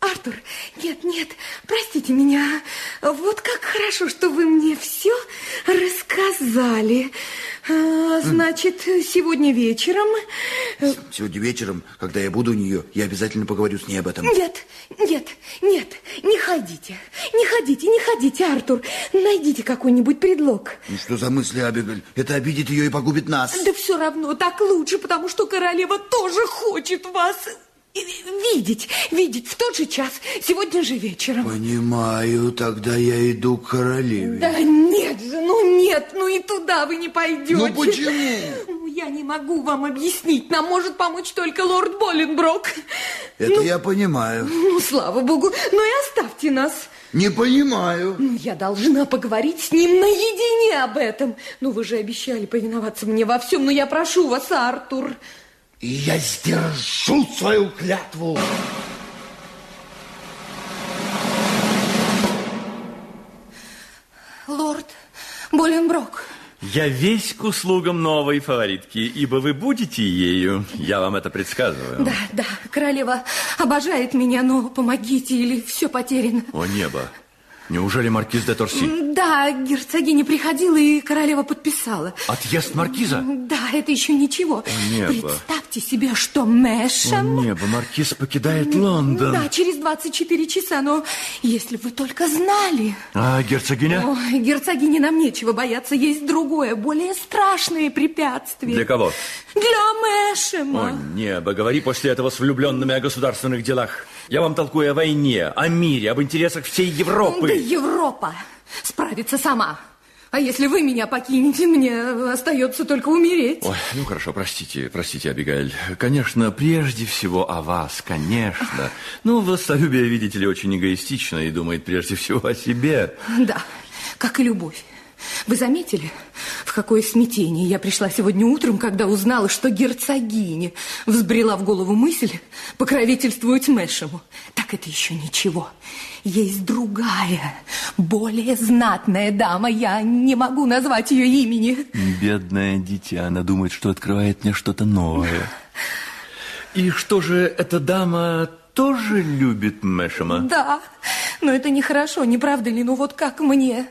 B: Артур, нет, нет, простите меня. Вот как хорошо, что вы мне все рассказали. А, значит, сегодня вечером... э,
E: Сегодня вечером, когда я буду у нее, я обязательно поговорю с ней об этом.
B: Нет, нет, нет, не ходите, не ходите, не ходите, Артур. Найдите какой-нибудь предлог.
E: Ну, что за мысли, Абигаль? Это обидит ее и погубит нас.
B: Да все равно так лучше, потому что королева тоже хочет вас видеть, видеть в тот же час, сегодня же вечером.
E: Понимаю, тогда я иду к королеве.
B: Да нет же, ну нет, ну и туда вы не пойдете.
E: Ну почему?
B: Ну, Я не могу вам объяснить, нам может помочь только лорд Боленброк.
E: Это я понимаю.
B: Ну, слава богу, ну и оставьте нас.
E: Не понимаю.
B: Ну, я должна поговорить с ним наедине об этом. Ну, вы же обещали повиноваться мне во всем, но я прошу вас, Артур.
E: И я сдержу свою клятву.
B: Лорд Боленброк,
C: Я весь к услугам новой фаворитки, ибо вы будете ею. Я вам это предсказываю.
B: да, да, королева обожает меня, но помогите, или все потеряно.
C: О небо! Неужели маркиз де Торси?
B: Да, герцогиня приходила, и королева подписала.
C: Отъезд маркиза?
B: Да, это еще ничего.
C: небо.
B: Представьте себе, что
C: О
B: Мэшем...
C: небо, маркиз покидает Лондон.
B: Да, через 24 часа, но если бы вы только знали...
C: А герцогиня?
B: Ой, герцогине нам нечего бояться, есть другое, более страшное препятствие.
C: Для кого?
B: Для
C: О
B: Мэшема.
C: небо, говори после этого с влюбленными о государственных делах. Я вам толкую о войне, о мире, об интересах всей
B: Да
C: Европы.
B: Европа справится сама. А если вы меня покинете, мне остается только умереть.
C: Ой, ну хорошо, простите, простите, Абигаэль. Конечно, прежде всего о вас, конечно. Ну, властолюбие, видите ли, очень эгоистично и думает прежде всего о себе.
B: Да, как и любовь. Вы заметили, в какое смятение я пришла сегодня утром, когда узнала, что герцогине взбрела в голову мысль покровительствовать Мэшему? Так это еще ничего. Есть другая, более знатная дама. Я не могу назвать ее имени.
C: Бедное дитя, она думает, что открывает мне что-то новое. И что же, эта дама тоже любит Мэшема?
B: Да, но это нехорошо, не правда ли? Ну вот как мне,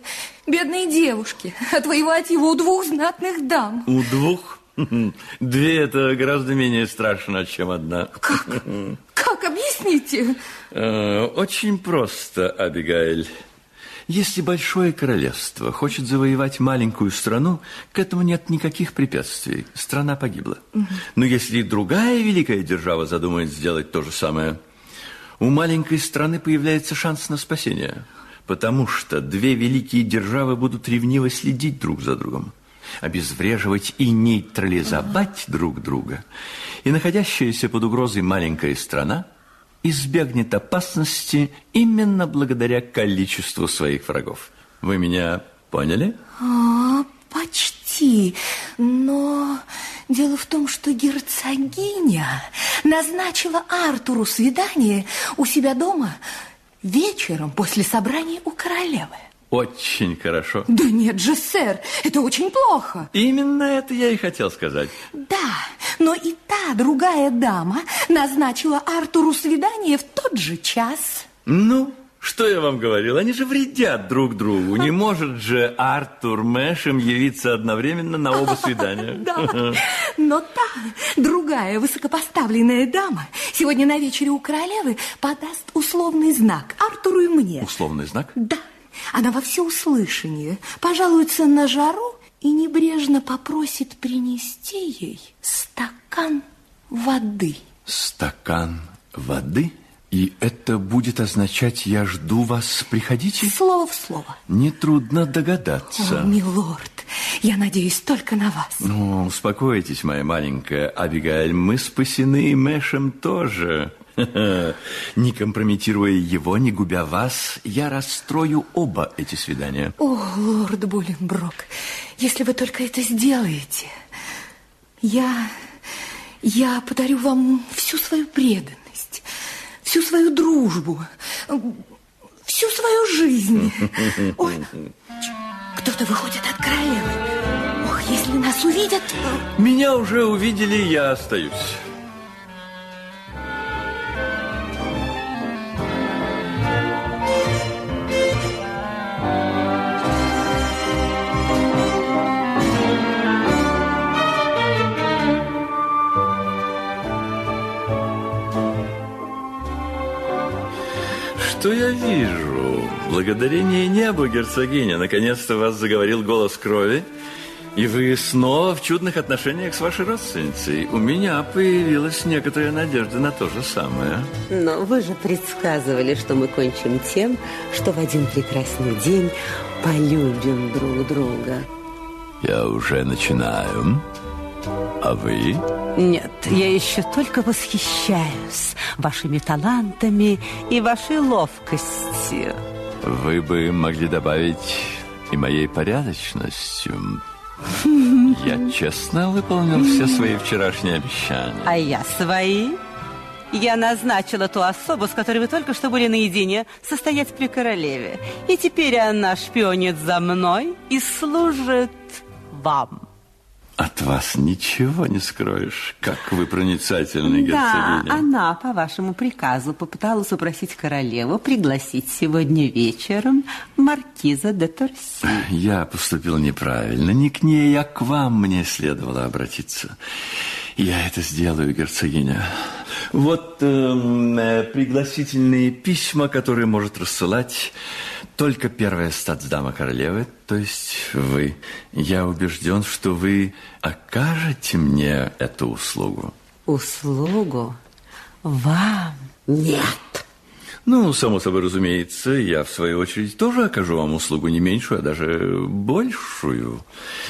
B: бедной девушке, отвоевать его у двух знатных дам.
C: У двух? Две это гораздо менее страшно, чем одна.
B: Как? Как? Объясните.
C: Э, Очень просто, Абигаэль. Если большое королевство хочет завоевать маленькую страну, к этому нет никаких препятствий. Страна погибла. Но если другая великая держава задумает сделать то же самое, у маленькой страны появляется шанс на спасение. Потому что две великие державы будут ревниво следить друг за другом, обезвреживать и нейтрализовать друг друга. И находящаяся под угрозой маленькая страна избегнет опасности именно благодаря количеству своих врагов. Вы меня поняли?
I: А, почти. Но дело в том, что герцогиня назначила Артуру свидание у себя дома вечером после собрания у королевы.
C: Очень хорошо.
I: Да нет же, сэр, это очень плохо.
C: Именно это я и хотел сказать.
I: Да, но и та другая дама назначила Артуру свидание в тот же час.
C: Ну, что я вам говорил? Они же вредят друг другу. Не может же Артур Мэшем явиться одновременно на оба свидания.
I: Да, но та другая высокопоставленная дама сегодня на вечере у королевы подаст условный знак Артуру и мне.
C: Условный знак?
I: Да, она во всеуслышание пожалуется на жару и небрежно попросит принести ей стакан воды.
C: Стакан воды? И это будет означать «я жду вас, приходите»?
I: Слово в слово.
C: Нетрудно догадаться.
I: О, милорд, я надеюсь только на вас.
C: Ну, успокойтесь, моя маленькая Абигаэль, мы спасены и Мэшем тоже. Не компрометируя его, не губя вас, я расстрою оба эти свидания.
I: О, лорд Боленброк, если вы только это сделаете, я, я подарю вам всю свою преданность, всю свою дружбу, всю свою жизнь. Ой, кто-то выходит от королевы. Ох, если нас увидят...
C: Меня уже увидели, я остаюсь. Что я вижу? Благодарение небу, герцогиня, наконец-то вас заговорил голос крови, и вы снова в чудных отношениях с вашей родственницей. У меня появилась некоторая надежда на то же самое.
F: Но вы же предсказывали, что мы кончим тем, что в один прекрасный день полюбим друг друга.
C: Я уже начинаю. А вы?
F: Нет, я еще только восхищаюсь вашими талантами и вашей ловкостью.
C: Вы бы могли добавить и моей порядочностью. Я честно выполнил все свои вчерашние обещания.
F: А я свои? Я назначила ту особу, с которой вы только что были наедине, состоять при королеве. И теперь она шпионит за мной и служит вам.
C: От вас ничего не скроешь, как вы проницательны,
F: Да,
C: герцогиня.
F: она по вашему приказу попыталась упросить королеву пригласить сегодня вечером маркиза де Торси.
C: Я поступил неправильно. Не к ней, а к вам мне следовало обратиться. Я это сделаю, герцогиня. Вот эм, э, пригласительные письма, которые может рассылать только первая статсдама королевы, то есть вы. Я убежден, что вы окажете мне эту услугу.
F: Услугу вам нет.
C: Ну, само собой разумеется, я в свою очередь тоже окажу вам услугу не меньшую, а даже большую.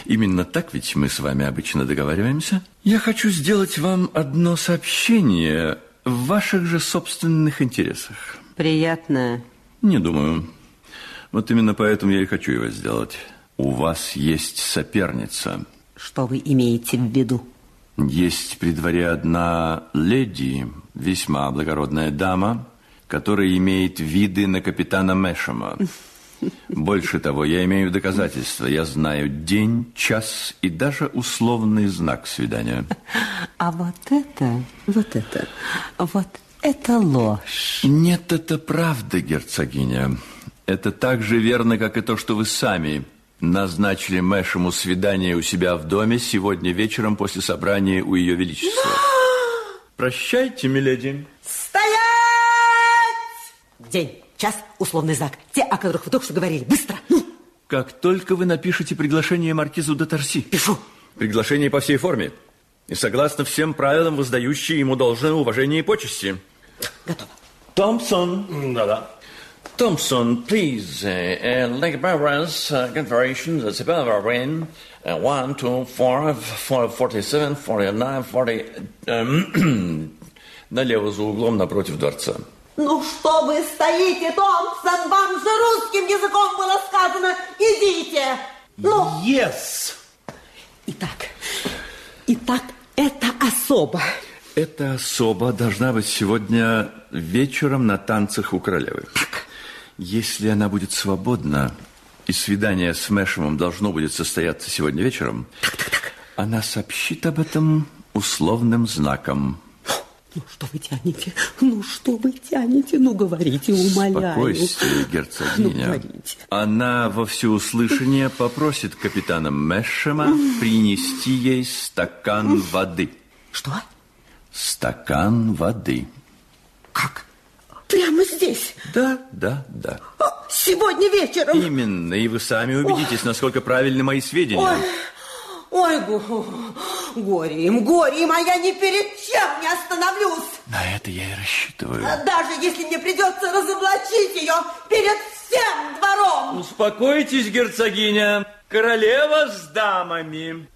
C: Именно так ведь мы с вами обычно договариваемся. Я хочу сделать вам одно сообщение в ваших же собственных интересах.
F: Приятно.
C: Не думаю. Вот именно поэтому я и хочу его сделать. У вас есть соперница.
F: Что вы имеете в виду?
C: Есть при дворе одна леди, весьма благородная дама, которая имеет виды на капитана Мэшема. Больше того, я имею доказательства. Я знаю день, час и даже условный знак свидания.
F: А вот это, вот это, вот это ложь.
C: Нет, это правда, герцогиня. Это так же верно, как и то, что вы сами назначили Мэшему свидание у себя в доме сегодня вечером после собрания у Ее Величества. Прощайте, миледи.
F: Стоять! День час, условный знак. Те, о которых вы только что говорили. Быстро, ну!
C: Как только вы напишете приглашение маркизу де Торси.
F: Пишу.
C: Приглашение по всей форме. И согласно всем правилам, воздающие ему должное уважение и почести.
F: Готово.
C: Томпсон.
H: Да-да.
C: Thompson, please, uh, uh, like Barbara's uh, good variations, it's about our win. Uh, 1, 2, 4, 4, 47, 49, 40... Um, налево за углом напротив дворца.
F: Ну что вы стоите, Томпсон? Вам же русским языком было сказано. Идите. Ну.
H: Yes.
F: Итак, итак, это особо.
C: Эта особа должна быть сегодня вечером на танцах у королевы. Если она будет свободна, и свидание с Мэшемом должно будет состояться сегодня вечером, она сообщит об этом условным знаком.
F: Ну что вы тянете? Ну что вы тянете? Ну говорите, умоляю.
C: Спокойствие,
F: Ну
C: герцогиня.
F: говорите.
C: Она во всеуслышание попросит капитана Мэшема принести ей стакан воды.
F: Что?
C: Стакан воды.
F: Как? Прямо здесь?
C: Да, да, да.
F: А, Сегодня вечером?
C: Именно, и вы сами убедитесь, насколько правильны мои сведения.
F: Ой, ой, го- горе им, горе им, а я ни перед чем не остановлюсь.
C: На это я и рассчитываю.
F: А Даже если мне придется разоблачить ее перед всем двором.
C: Успокойтесь, герцогиня. Королева с дамами.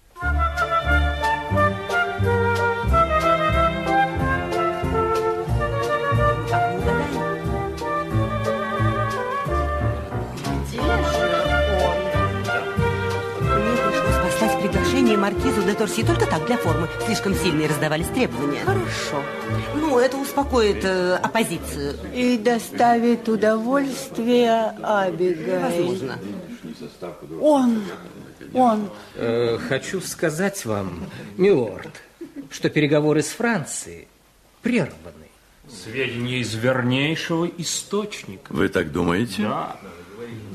F: Маркизу де Торси только так, для формы. Слишком сильные раздавались требования.
G: Хорошо.
F: Ну, это успокоит э, оппозицию.
G: И доставит удовольствие Абигаиль.
F: Возможно.
G: Он, он.
J: Э, хочу сказать вам, милорд, что переговоры с Францией прерваны.
H: Сведения из вернейшего источника.
C: Вы так думаете?
H: Да.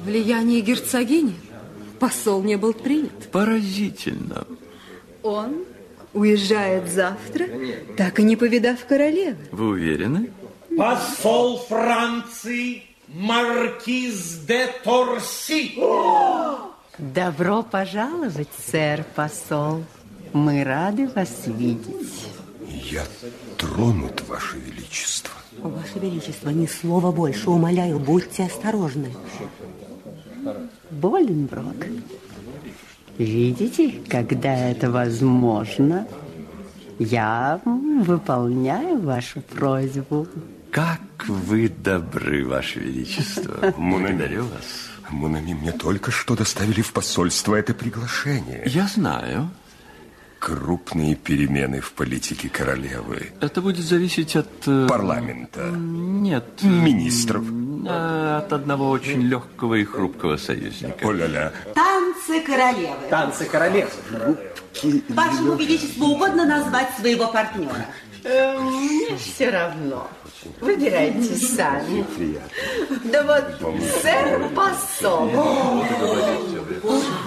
B: Влияние герцогини. Посол не был принят.
C: Поразительно.
I: Он уезжает завтра, так и не повидав королевы.
C: Вы уверены?
H: Посол Франции Маркиз де Торси.
G: Добро пожаловать, сэр посол. Мы рады вас видеть.
D: Я тронут, Ваше Величество.
F: Ваше Величество, ни слова больше, умоляю, будьте осторожны.
G: Боленброк. Видите, когда это возможно, я выполняю вашу просьбу.
C: Как вы добры, Ваше Величество. Благодарю вас.
D: Монами мне только что доставили в посольство это приглашение.
C: Я знаю.
D: Крупные перемены в политике королевы.
C: Это будет зависеть от... э,
D: Парламента.
C: Нет.
D: Министров.
C: э, От одного очень легкого и хрупкого союзника.
D: О-ля-ля.
F: Танцы королевы.
J: Танцы королев.
F: Вашему Величеству угодно назвать своего партнера?
G: Э, Мне все равно. Выбирайте сами. Да вот, сэр посол.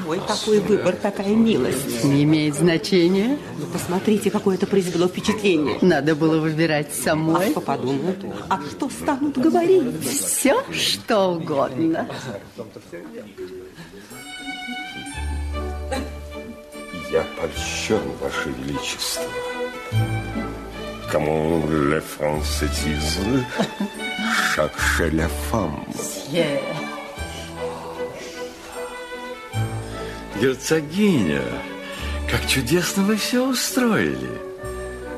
F: Ой, какой выбор, такая милость.
G: Не имеет значения.
F: Ну, посмотрите, какое это произвело впечатление.
G: Надо было выбирать
F: А
G: самой.
F: что подумают? А что станут говорить?
G: Все, что угодно.
D: Я польщен, Ваше Величество. Comment français disent, chaque chez la femme.
G: Е.
C: Герцогиня, как чудесно вы все устроили.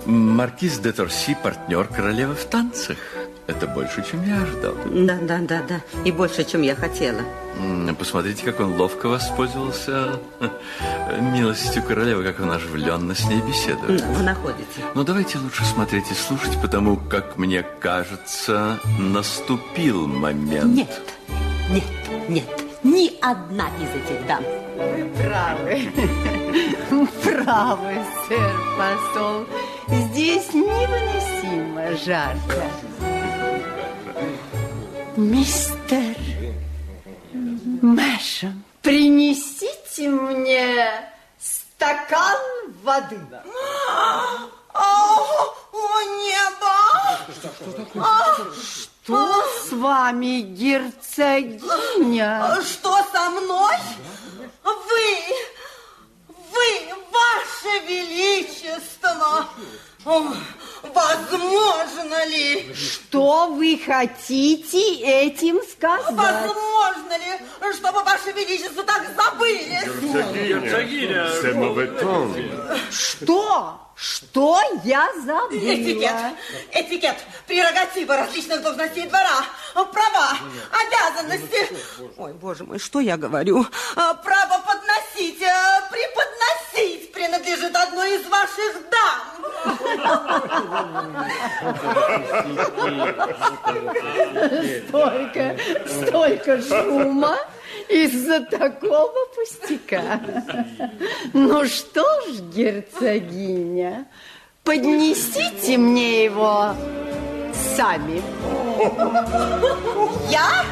C: Маркиз де Торси – партнер королевы в танцах. Это больше, чем я ожидал.
F: Да, да, да, да. И больше, чем я хотела.
C: Посмотрите, как он ловко воспользовался милостью королевы, как он оживленно с ней беседует.
F: Вы находите.
C: Но давайте лучше смотреть и слушать, потому как мне кажется, наступил момент.
F: Нет, нет, нет. Ни одна из этих дам.
G: Вы правы. Правы, сэр посол. Здесь невыносимо жарко. Мистер Мэшем, принесите мне стакан воды.
F: О, о небо!
G: Что с вами, герцогиня?
K: Что со мной? Вы, вы, ваше величество, возможно ли?
G: Что вы хотите этим сказать?
K: Возможно ли, чтобы ваше величество так забыли?
C: Герцогиня!
G: Что? Что я забыла?
K: Этикет, этикет, прерогативы различных должностей двора, права, обязанности. Ой, боже мой, что я говорю? А, Право подносить, а, преподносить принадлежит одной из ваших дам.
G: Столько, столько шума из-за такого пустяка. Ну что ж, герцогиня, поднесите мне его сами.
K: Я?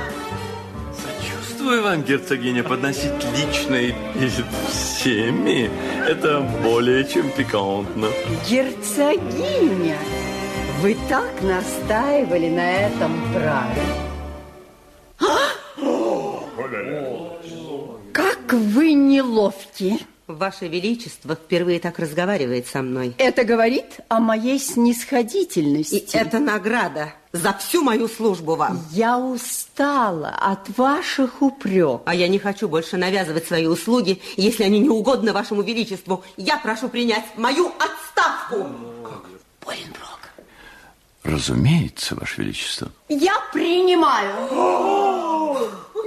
C: Чувствую вам, герцогиня, подносить личное перед всеми. Это более чем пикантно.
G: Герцогиня, вы так настаивали на этом праве. Как вы неловки.
F: Ваше Величество впервые так разговаривает со мной.
G: Это говорит о моей снисходительности.
F: И это награда за всю мою службу вам.
G: Я устала от ваших упреков.
F: А я не хочу больше навязывать свои услуги, если они не угодны вашему величеству. Я прошу принять мою отставку.
G: Боленброк.
C: Разумеется, Ваше Величество.
G: Я принимаю.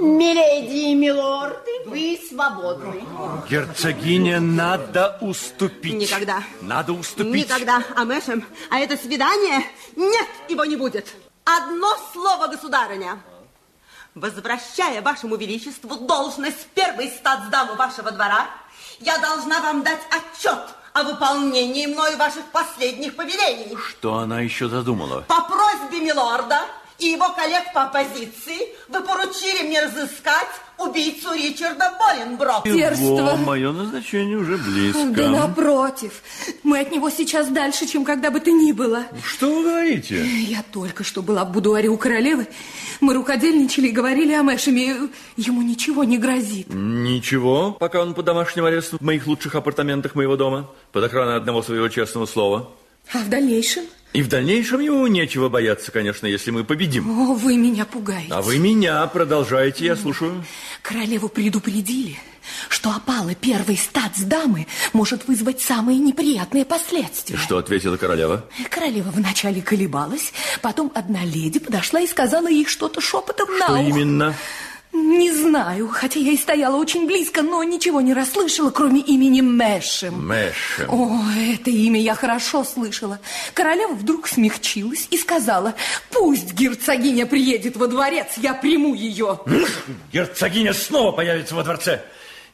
G: Миледи и милорды, вы свободны.
C: Герцогиня, надо уступить.
F: Никогда.
C: Надо уступить.
F: Никогда, Амешем. А это свидание? Нет, его не будет. Одно слово, государыня. Возвращая вашему величеству должность первой статсдамы вашего двора, я должна вам дать отчет о выполнении мною ваших последних повелений.
C: Что она еще задумала?
F: По просьбе милорда и его коллег по оппозиции вы поручили мне разыскать убийцу Ричарда Боленброка.
C: Его, мое назначение уже близко.
B: Да напротив, мы от него сейчас дальше, чем когда бы то ни было.
C: Что вы говорите?
B: Я только что была в будуаре у королевы. Мы рукодельничали и говорили о Мэшеме. Ему ничего не грозит.
C: Ничего, пока он под домашним арестом в моих лучших апартаментах моего дома, под охраной одного своего честного слова.
B: А в дальнейшем?
C: И в дальнейшем ему нечего бояться, конечно, если мы победим.
B: О, вы меня пугаете.
C: А вы меня продолжаете, я слушаю.
B: Королеву предупредили, что опала первой статсдамы может вызвать самые неприятные последствия.
C: Что ответила королева?
B: Королева вначале колебалась, потом одна леди подошла и сказала ей что-то шепотом на
C: Что
B: ухо.
C: именно?
B: Не знаю, хотя я и стояла очень близко, но ничего не расслышала, кроме имени Мэшем.
C: Мэшем.
B: О, это имя я хорошо слышала. Королева вдруг смягчилась и сказала, пусть герцогиня приедет во дворец, я приму ее.
C: Герцогиня снова появится во дворце.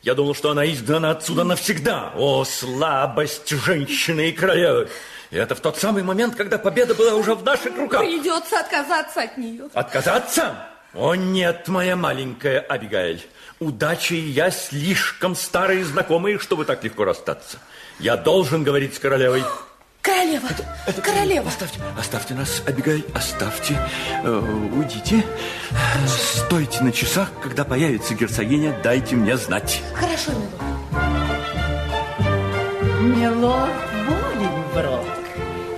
C: Я думал, что она изгнана отсюда навсегда. О, слабость женщины и королевы. И это в тот самый момент, когда победа была уже в наших руках.
B: Придется отказаться от нее.
C: Отказаться? О, нет, моя маленькая Абигаэль. Удача и я слишком старые знакомые, чтобы так легко расстаться. Я должен говорить с королевой.
B: Королева, королева.
C: Оставьте, оставьте нас, Абигаэль, оставьте. Э, уйдите. Стойте на часах, когда появится герцогиня, дайте мне знать.
B: Хорошо,
G: милорд. Милорд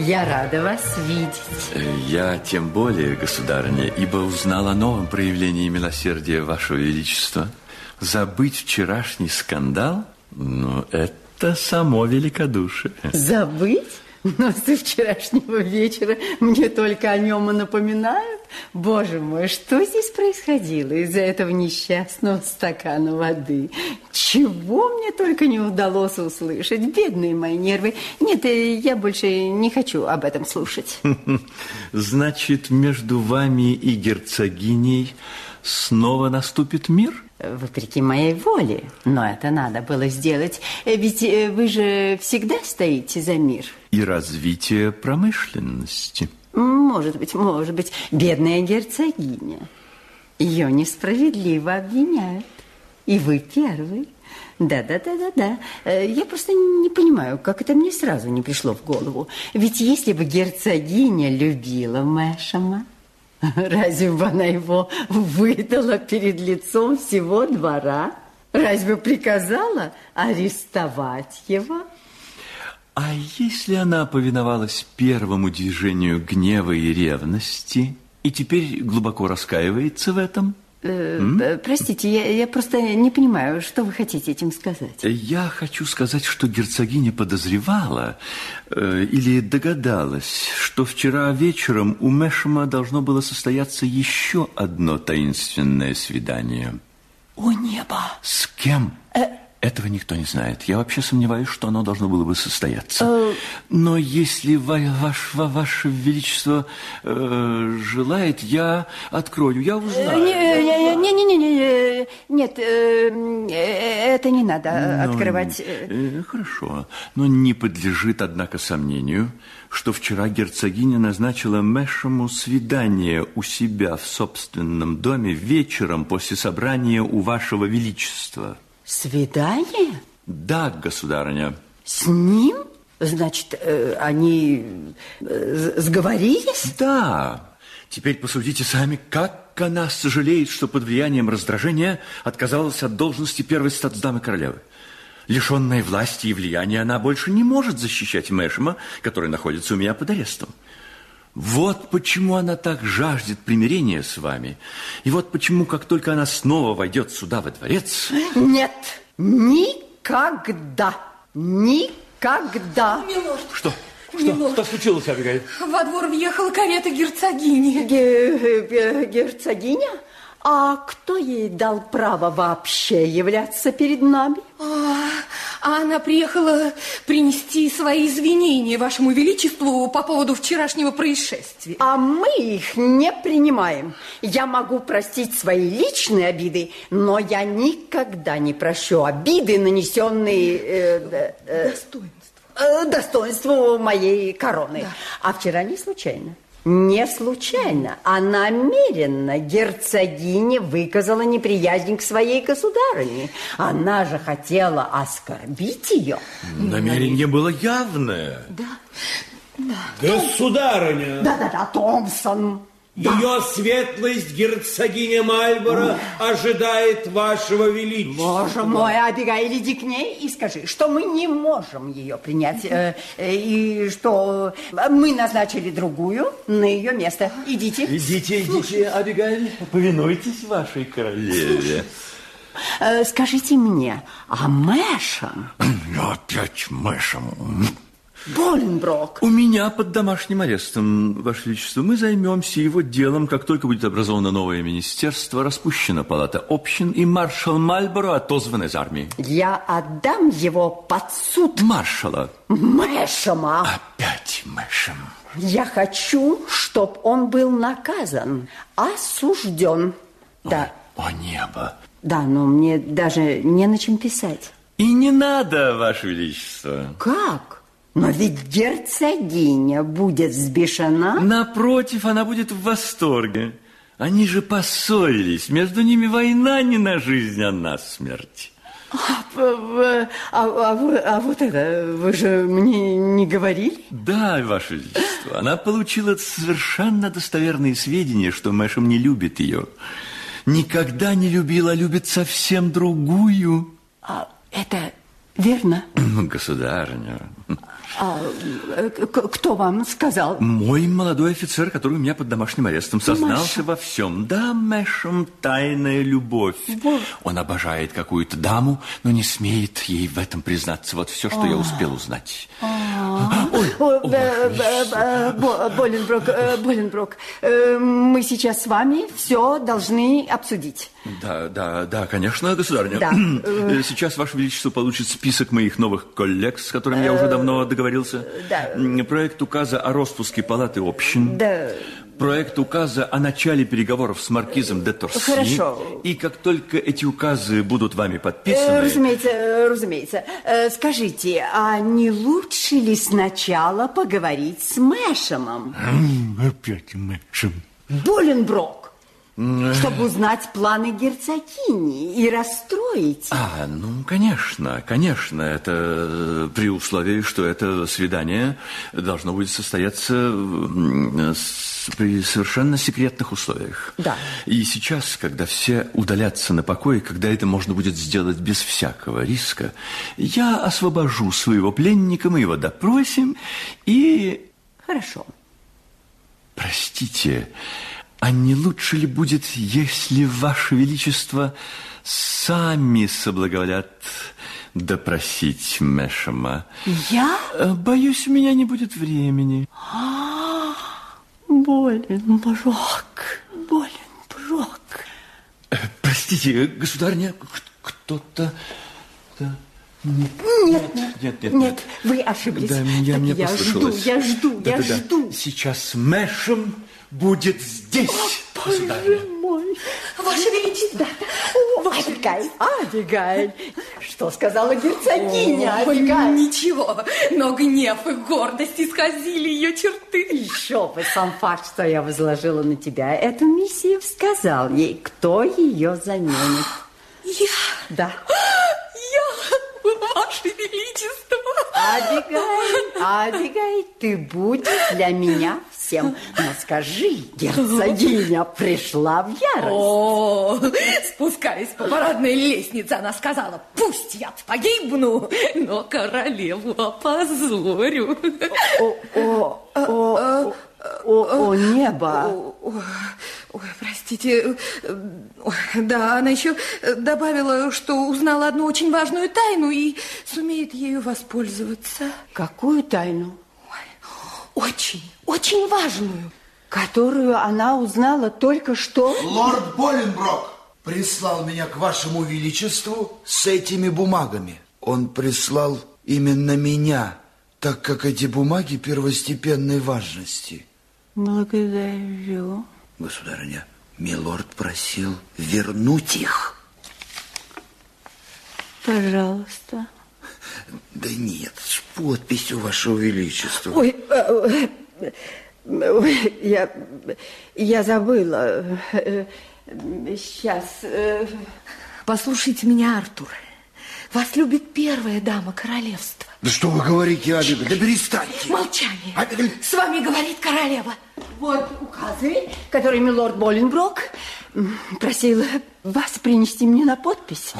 G: я рада вас видеть.
C: Э, Я тем более, государыня, ибо узнал о новом проявлении милосердия вашего величества. Забыть вчерашний скандал, ну, это само великодушие.
G: Забыть? Но со вчерашнего вечера мне только о нем и напоминают. Боже мой, что здесь происходило из-за этого несчастного стакана воды? Чего мне только не удалось услышать. Бедные мои нервы. Нет, э, я больше не хочу об этом слушать.
C: Значит, между вами и герцогиней снова наступит мир?
G: Вопреки моей воле. Но это надо было сделать. Э, Ведь э, вы же всегда стоите за мир.
C: И развитие промышленности.
G: Может быть, может быть, бедная герцогиня. Ее несправедливо обвиняют. И вы первый. Да, да, да, да, да. Я просто не понимаю, как это мне сразу не пришло в голову. Ведь если бы герцогиня любила Мэшема, разве бы она его выдала перед лицом всего двора? Разве приказала арестовать его?
C: А если она повиновалась первому движению гнева и ревности и теперь глубоко раскаивается в этом?
G: Э, э, Простите, я, я просто не понимаю, что вы хотите этим сказать.
C: Я хочу сказать, что герцогиня подозревала э, или догадалась, что вчера вечером у Мэшема должно было состояться еще одно таинственное свидание.
G: О, небо!
C: С кем? Этого никто не знает. Я вообще сомневаюсь, что оно должно было бы состояться.
G: Э.
C: Но если ва- ваш, ва- ваше величество э, желает, я открою, я узнаю.
G: Не-не-не, нет, э, э, это не надо
C: Ну,
G: открывать.
C: э, хорошо, но не подлежит, однако, сомнению, что вчера герцогиня назначила Мэшему свидание у себя в собственном доме вечером после собрания у вашего величества.
G: Свидание?
C: Да, государыня.
G: С ним? Значит, э, они э, сговорились?
C: Да. Теперь посудите сами, как она сожалеет, что под влиянием раздражения отказалась от должности первой статсдамы королевы. Лишенная власти и влияния, она больше не может защищать Мэшема, который находится у меня под арестом. Вот почему она так жаждет примирения с вами. И вот почему, как только она снова войдет сюда, во дворец...
G: Нет, никогда, никогда.
B: Милорд,
C: Что?
B: Милорд.
C: Что случилось, Абигайль?
B: во двор въехала карета герцогини.
G: Ге- ге- герцогиня? А кто ей дал право вообще являться перед нами?
B: А, а она приехала принести свои извинения вашему величеству по поводу вчерашнего происшествия.
G: А мы их не принимаем. Я могу простить свои личные обиды, но я никогда не прощу обиды, нанесенные э, э, э, достоинству моей короны. А вчера не случайно. Не случайно, а намеренно герцогиня выказала неприязнь к своей государыне. Она же хотела оскорбить ее.
C: Намерение было явное.
H: Государыня,
G: Да-да-да, Томпсон.
H: Ее светлость герцогиня Мальборо ожидает вашего величества.
G: Боже мой, Абигайль, иди к ней и скажи, что мы не можем ее принять, э, э, и что мы назначили другую на ее место. Идите.
C: Идите, идите, Абигайль, повинуйтесь вашей королеве.
G: Э, скажите мне, а Мэшем,
C: Опять Мэшем.
G: Боленброк,
C: У меня под домашним арестом, Ваше Величество. Мы займемся его делом, как только будет образовано новое министерство, распущена палата общин, и маршал Мальборо отозван из армии.
G: я отдам его под суд
C: Маршала.
G: Мэшема.
C: Опять Мэшем.
G: Я хочу, чтобы он был наказан, осужден. Да,
C: О небо.
G: да, но мне даже не на чем писать.
C: И не надо, Ваше Величество.
G: Как? Но ведь герцогиня будет взбешена.
C: Напротив, она будет в восторге. Они же поссорились. Между ними война не на жизнь, а на смерть.
G: А, а- а вы- а вот это вы же мне не говорили?
C: Да, Ваше Величество, она получила совершенно достоверные сведения, что Мэшем не любит ее. Никогда не любила, а любит совсем другую.
G: А это верно?
C: Государыня,
G: А, э, кто вам сказал?
C: мой молодой офицер, который у меня под домашним арестом, сознался во всем. Да, Мэшем тайная любовь. Он обожает какую-то даму, но не смеет ей в этом признаться. Вот все, что я успел узнать.
G: Бо- Боленброк, э, Боленброк, э, мы сейчас с вами все должны обсудить.
C: Да, да, да, конечно, государыня.
G: Да.
C: Э, Сейчас, Ваше Величество, получит список моих новых коллег, с которыми я уже давно договорился.
G: Э, да.
C: Проект указа о распуске палаты общин.
G: Да.
C: Проект указа о начале переговоров с маркизом де Торси.
G: Хорошо.
C: И как только эти указы будут вами
G: Э,
C: подписаны...
G: Разумеется, э, разумеется. Э, Скажите, а не лучше ли сначала поговорить с Мэшемом?
C: Опять Мэшем.
G: Боленброк, чтобы узнать планы герцогини и расстроить.
C: А, ну, конечно, конечно, это э, при условии, что это свидание должно будет состояться с- при совершенно секретных условиях.
G: Да.
C: И сейчас, когда все удалятся на покой, когда это можно будет сделать без всякого риска, я освобожу своего пленника, мы его допросим и...
G: Хорошо.
C: Простите, а не лучше ли будет, если Ваше Величество сами соблаговолят допросить Мэшема?
G: Я?
C: Э, Боюсь, у меня не будет времени.
G: А, Болен брок, болен брок.
C: Простите, государня, кто-то... да, Нет,
G: Нет, нет,
C: нет, нет,
G: нет, вы ошиблись.
C: Да, я,
G: Так
C: мне
G: я жду, я жду, я
C: Да-да-да.
G: жду.
C: Сейчас Мэшем будет здесь, государня.
G: Мой.
B: Ваше Величество!
G: Абигайль, Абигайль. Что сказала герцогиня,
B: Ой,
G: Абигайль?
B: Ничего, но гнев и гордость исказили ее черты.
G: Еще бы сам факт, что я возложила на тебя эту миссию, сказал ей, кто ее заменит.
B: Я,
G: Да.
B: я, Ваше Величество!
G: Абигайль, Абигайль, ты будешь для меня всем. Но скажи, герцогиня пришла в ярость.
B: О, спускаясь по парадной лестнице, она сказала, пусть я погибну, но королеву опозорю.
G: О, о, о, о, о, небо.
B: Ой, простите, э, ой, да, она еще э, добавила, что узнала одну очень важную тайну и сумеет ею воспользоваться.
G: Какую тайну?
B: Очень, очень важную.
G: Которую она узнала только что?
E: Лорд Боленброк прислал меня к вашему величеству с этими бумагами. Он прислал именно меня, так как эти бумаги первостепенной важности.
G: Благодарю.
E: Государыня, милорд просил вернуть их.
G: Пожалуйста.
E: Да нет, с подписью вашего величества.
G: Ой, э, э, ой, я, я забыла. Сейчас.
B: Послушайте меня, Артур. Вас любит первая дама королевства.
E: Да что вы говорите, Абигаль? Да перестаньте.
B: Молчание.
E: Абигаль,
B: С вами говорит королева.
G: Вот указы, которые милорд Боленброк м, просил вас принести мне на подпись.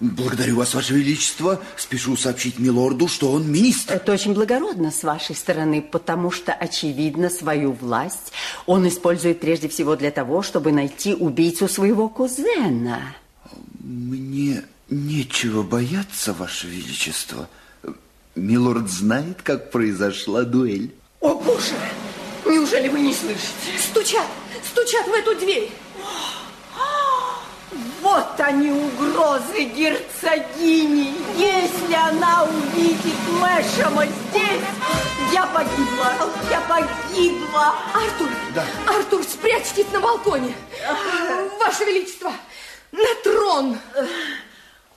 E: благодарю вас, ваше величество. Спешу сообщить милорду, что он министр.
G: Это очень благородно с вашей стороны, потому что, очевидно, свою власть он использует прежде всего для того, чтобы найти убийцу своего кузена.
E: Мне нечего бояться, ваше величество. Милорд знает, как произошла дуэль.
B: О, боже! Неужели вы не слышите? Стучат, стучат в эту дверь.
G: Вот они угрозы герцогини. Если она увидит Мэшема здесь, я погибла, я погибла.
B: Артур, Артур, спрячьтесь на балконе. Ваше Величество, на трон.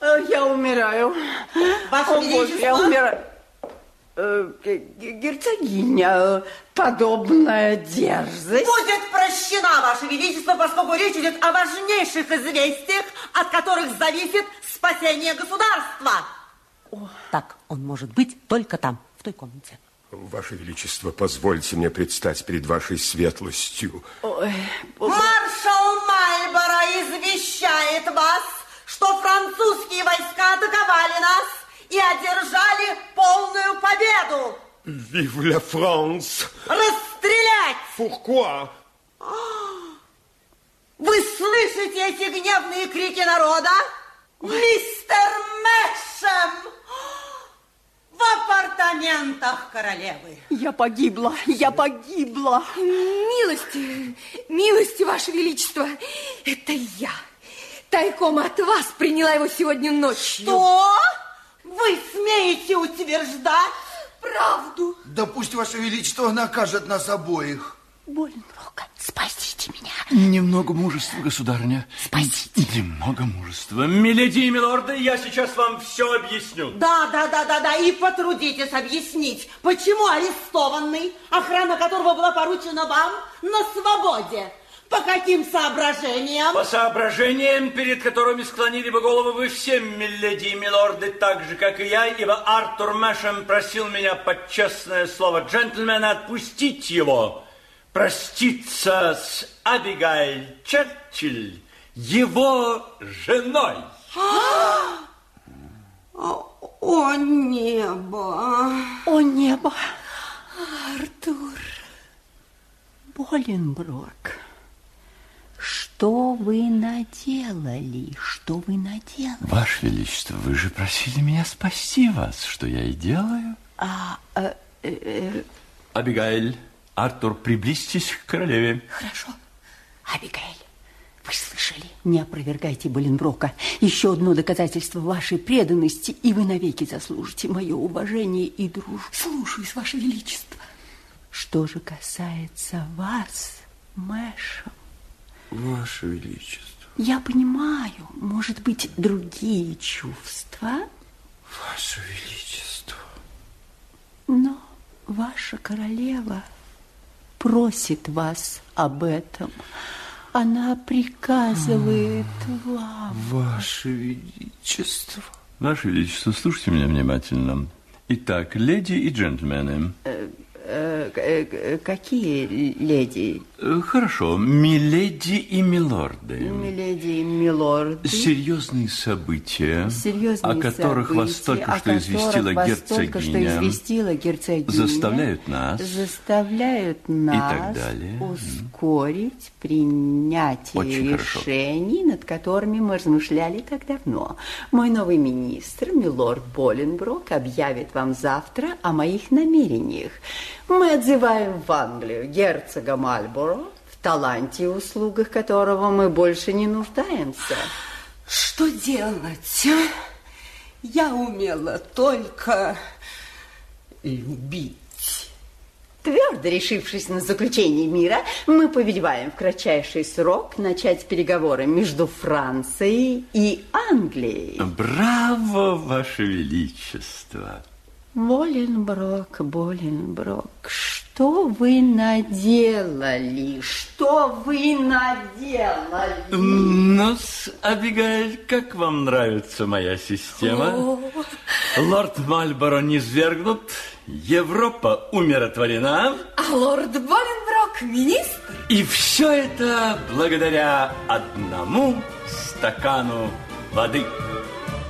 G: Э, Я умираю.
K: Ваше
G: О, Боже,
K: Величество.
G: я умираю. Э, Герцогиня, подобная дерзость.
K: Будет прощена, Ваше Величество, поскольку речь идет о важнейших известиях, от которых зависит спасение государства.
F: Так он может быть только там, в той комнате.
D: Ваше Величество, позвольте мне предстать перед вашей светлостью.
G: Ой,
K: Маршал Мальборо извещает вас, что французские войска атаковали нас и одержали полную победу.
D: Vive la France!
K: Расстрелять!
D: Pourquoi?
K: Вы слышите эти гневные крики народа? Мистер Мэшем! В апартаментах королевы.
G: я погибла, я погибла.
B: Милости, милости, Ваше Величество, это я. Тайком от вас приняла его сегодня ночью.
K: Что? Вы смеете утверждать?
B: Правду.
E: Да пусть ваше величество накажет нас обоих.
G: Боленброк, спасите меня.
C: Немного мужества, государыня.
G: Спасите.
C: Немного мужества. Миледи и милорды, я сейчас вам все объясню.
K: Да, да, да, да, да, и потрудитесь объяснить, почему арестованный, охрана которого была поручена вам, на свободе. По каким соображениям?
C: По соображениям, перед которыми склонили бы головы вы все, миледи и милорды, так же, как и я, ибо Артур Мэшем просил меня под честное слово джентльмена отпустить его, проститься с Абигайль Черчилль, его женой.
K: О, небо!
G: О, небо!
B: Артур!
G: Боленброк, что вы наделали? Что вы наделали?
C: Ваше Величество, вы же просили меня спасти вас, что я и делаю.
G: А, э, э,
C: Абигайль, Артур, приблизьтесь к королеве.
G: Хорошо. Абигайль, вы слышали? Не опровергайте Боленброка. Еще одно доказательство вашей преданности, и вы навеки заслужите мое уважение и дружбу.
B: Слушаюсь, Ваше Величество.
G: Что же касается вас, Мэшем,
D: Ваше Величество.
G: я понимаю, может быть, другие чувства,
D: Ваше Величество.
G: но ваша королева просит вас об этом. Она приказывает вам.
D: Ваше Величество.
C: Ваше Величество, слушайте меня внимательно. Итак, леди и джентльмены.
G: Э, э, э, какие леди?
C: Э, Хорошо, миледи и милорды.
G: Миледи и милорды.
C: Серьезные события,
G: Серьезные
C: о которых вас
G: события,
C: только
G: о
C: что известила
G: которых вас только что
C: герцогиня,
G: известила герцогиня,
C: заставляют нас
G: заставляют нас
C: так далее.
G: ускорить принятие
C: Очень хорошо.
G: решений, над которыми мы размышляли так давно. Мой новый министр, милорд Боленброк, объявит вам завтра о моих намерениях. Мы отзываем в Англию герцога Мальборо, в таланте и услугах которого мы больше не нуждаемся.
K: Что делать? а? Я умела только любить.
G: Твердо решившись на заключение мира, мы повелеваем в кратчайший срок начать переговоры между Францией и Англией.
C: Браво, Ваше Величество!
G: Боленброк, Боленброк, что вы наделали? Что вы наделали?
C: ну Абигайль, как вам нравится моя система? Лорд Мальборо низвергнут, Европа умиротворена,
B: А лорд Боленброк министр?
C: и все это благодаря одному стакану воды.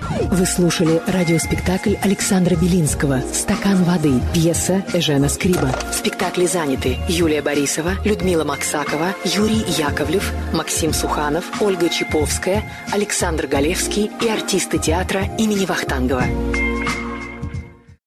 L: Вы слушали радиоспектакль Александра Белинского «Стакан воды». Пьеса Эжена Скриба. В спектакле заняты Юлия Борисова, Людмила Максакова, Юрий Яковлев, Максим Суханов, Ольга Чаповская, Александр Галевский и артисты театра имени Вахтангова.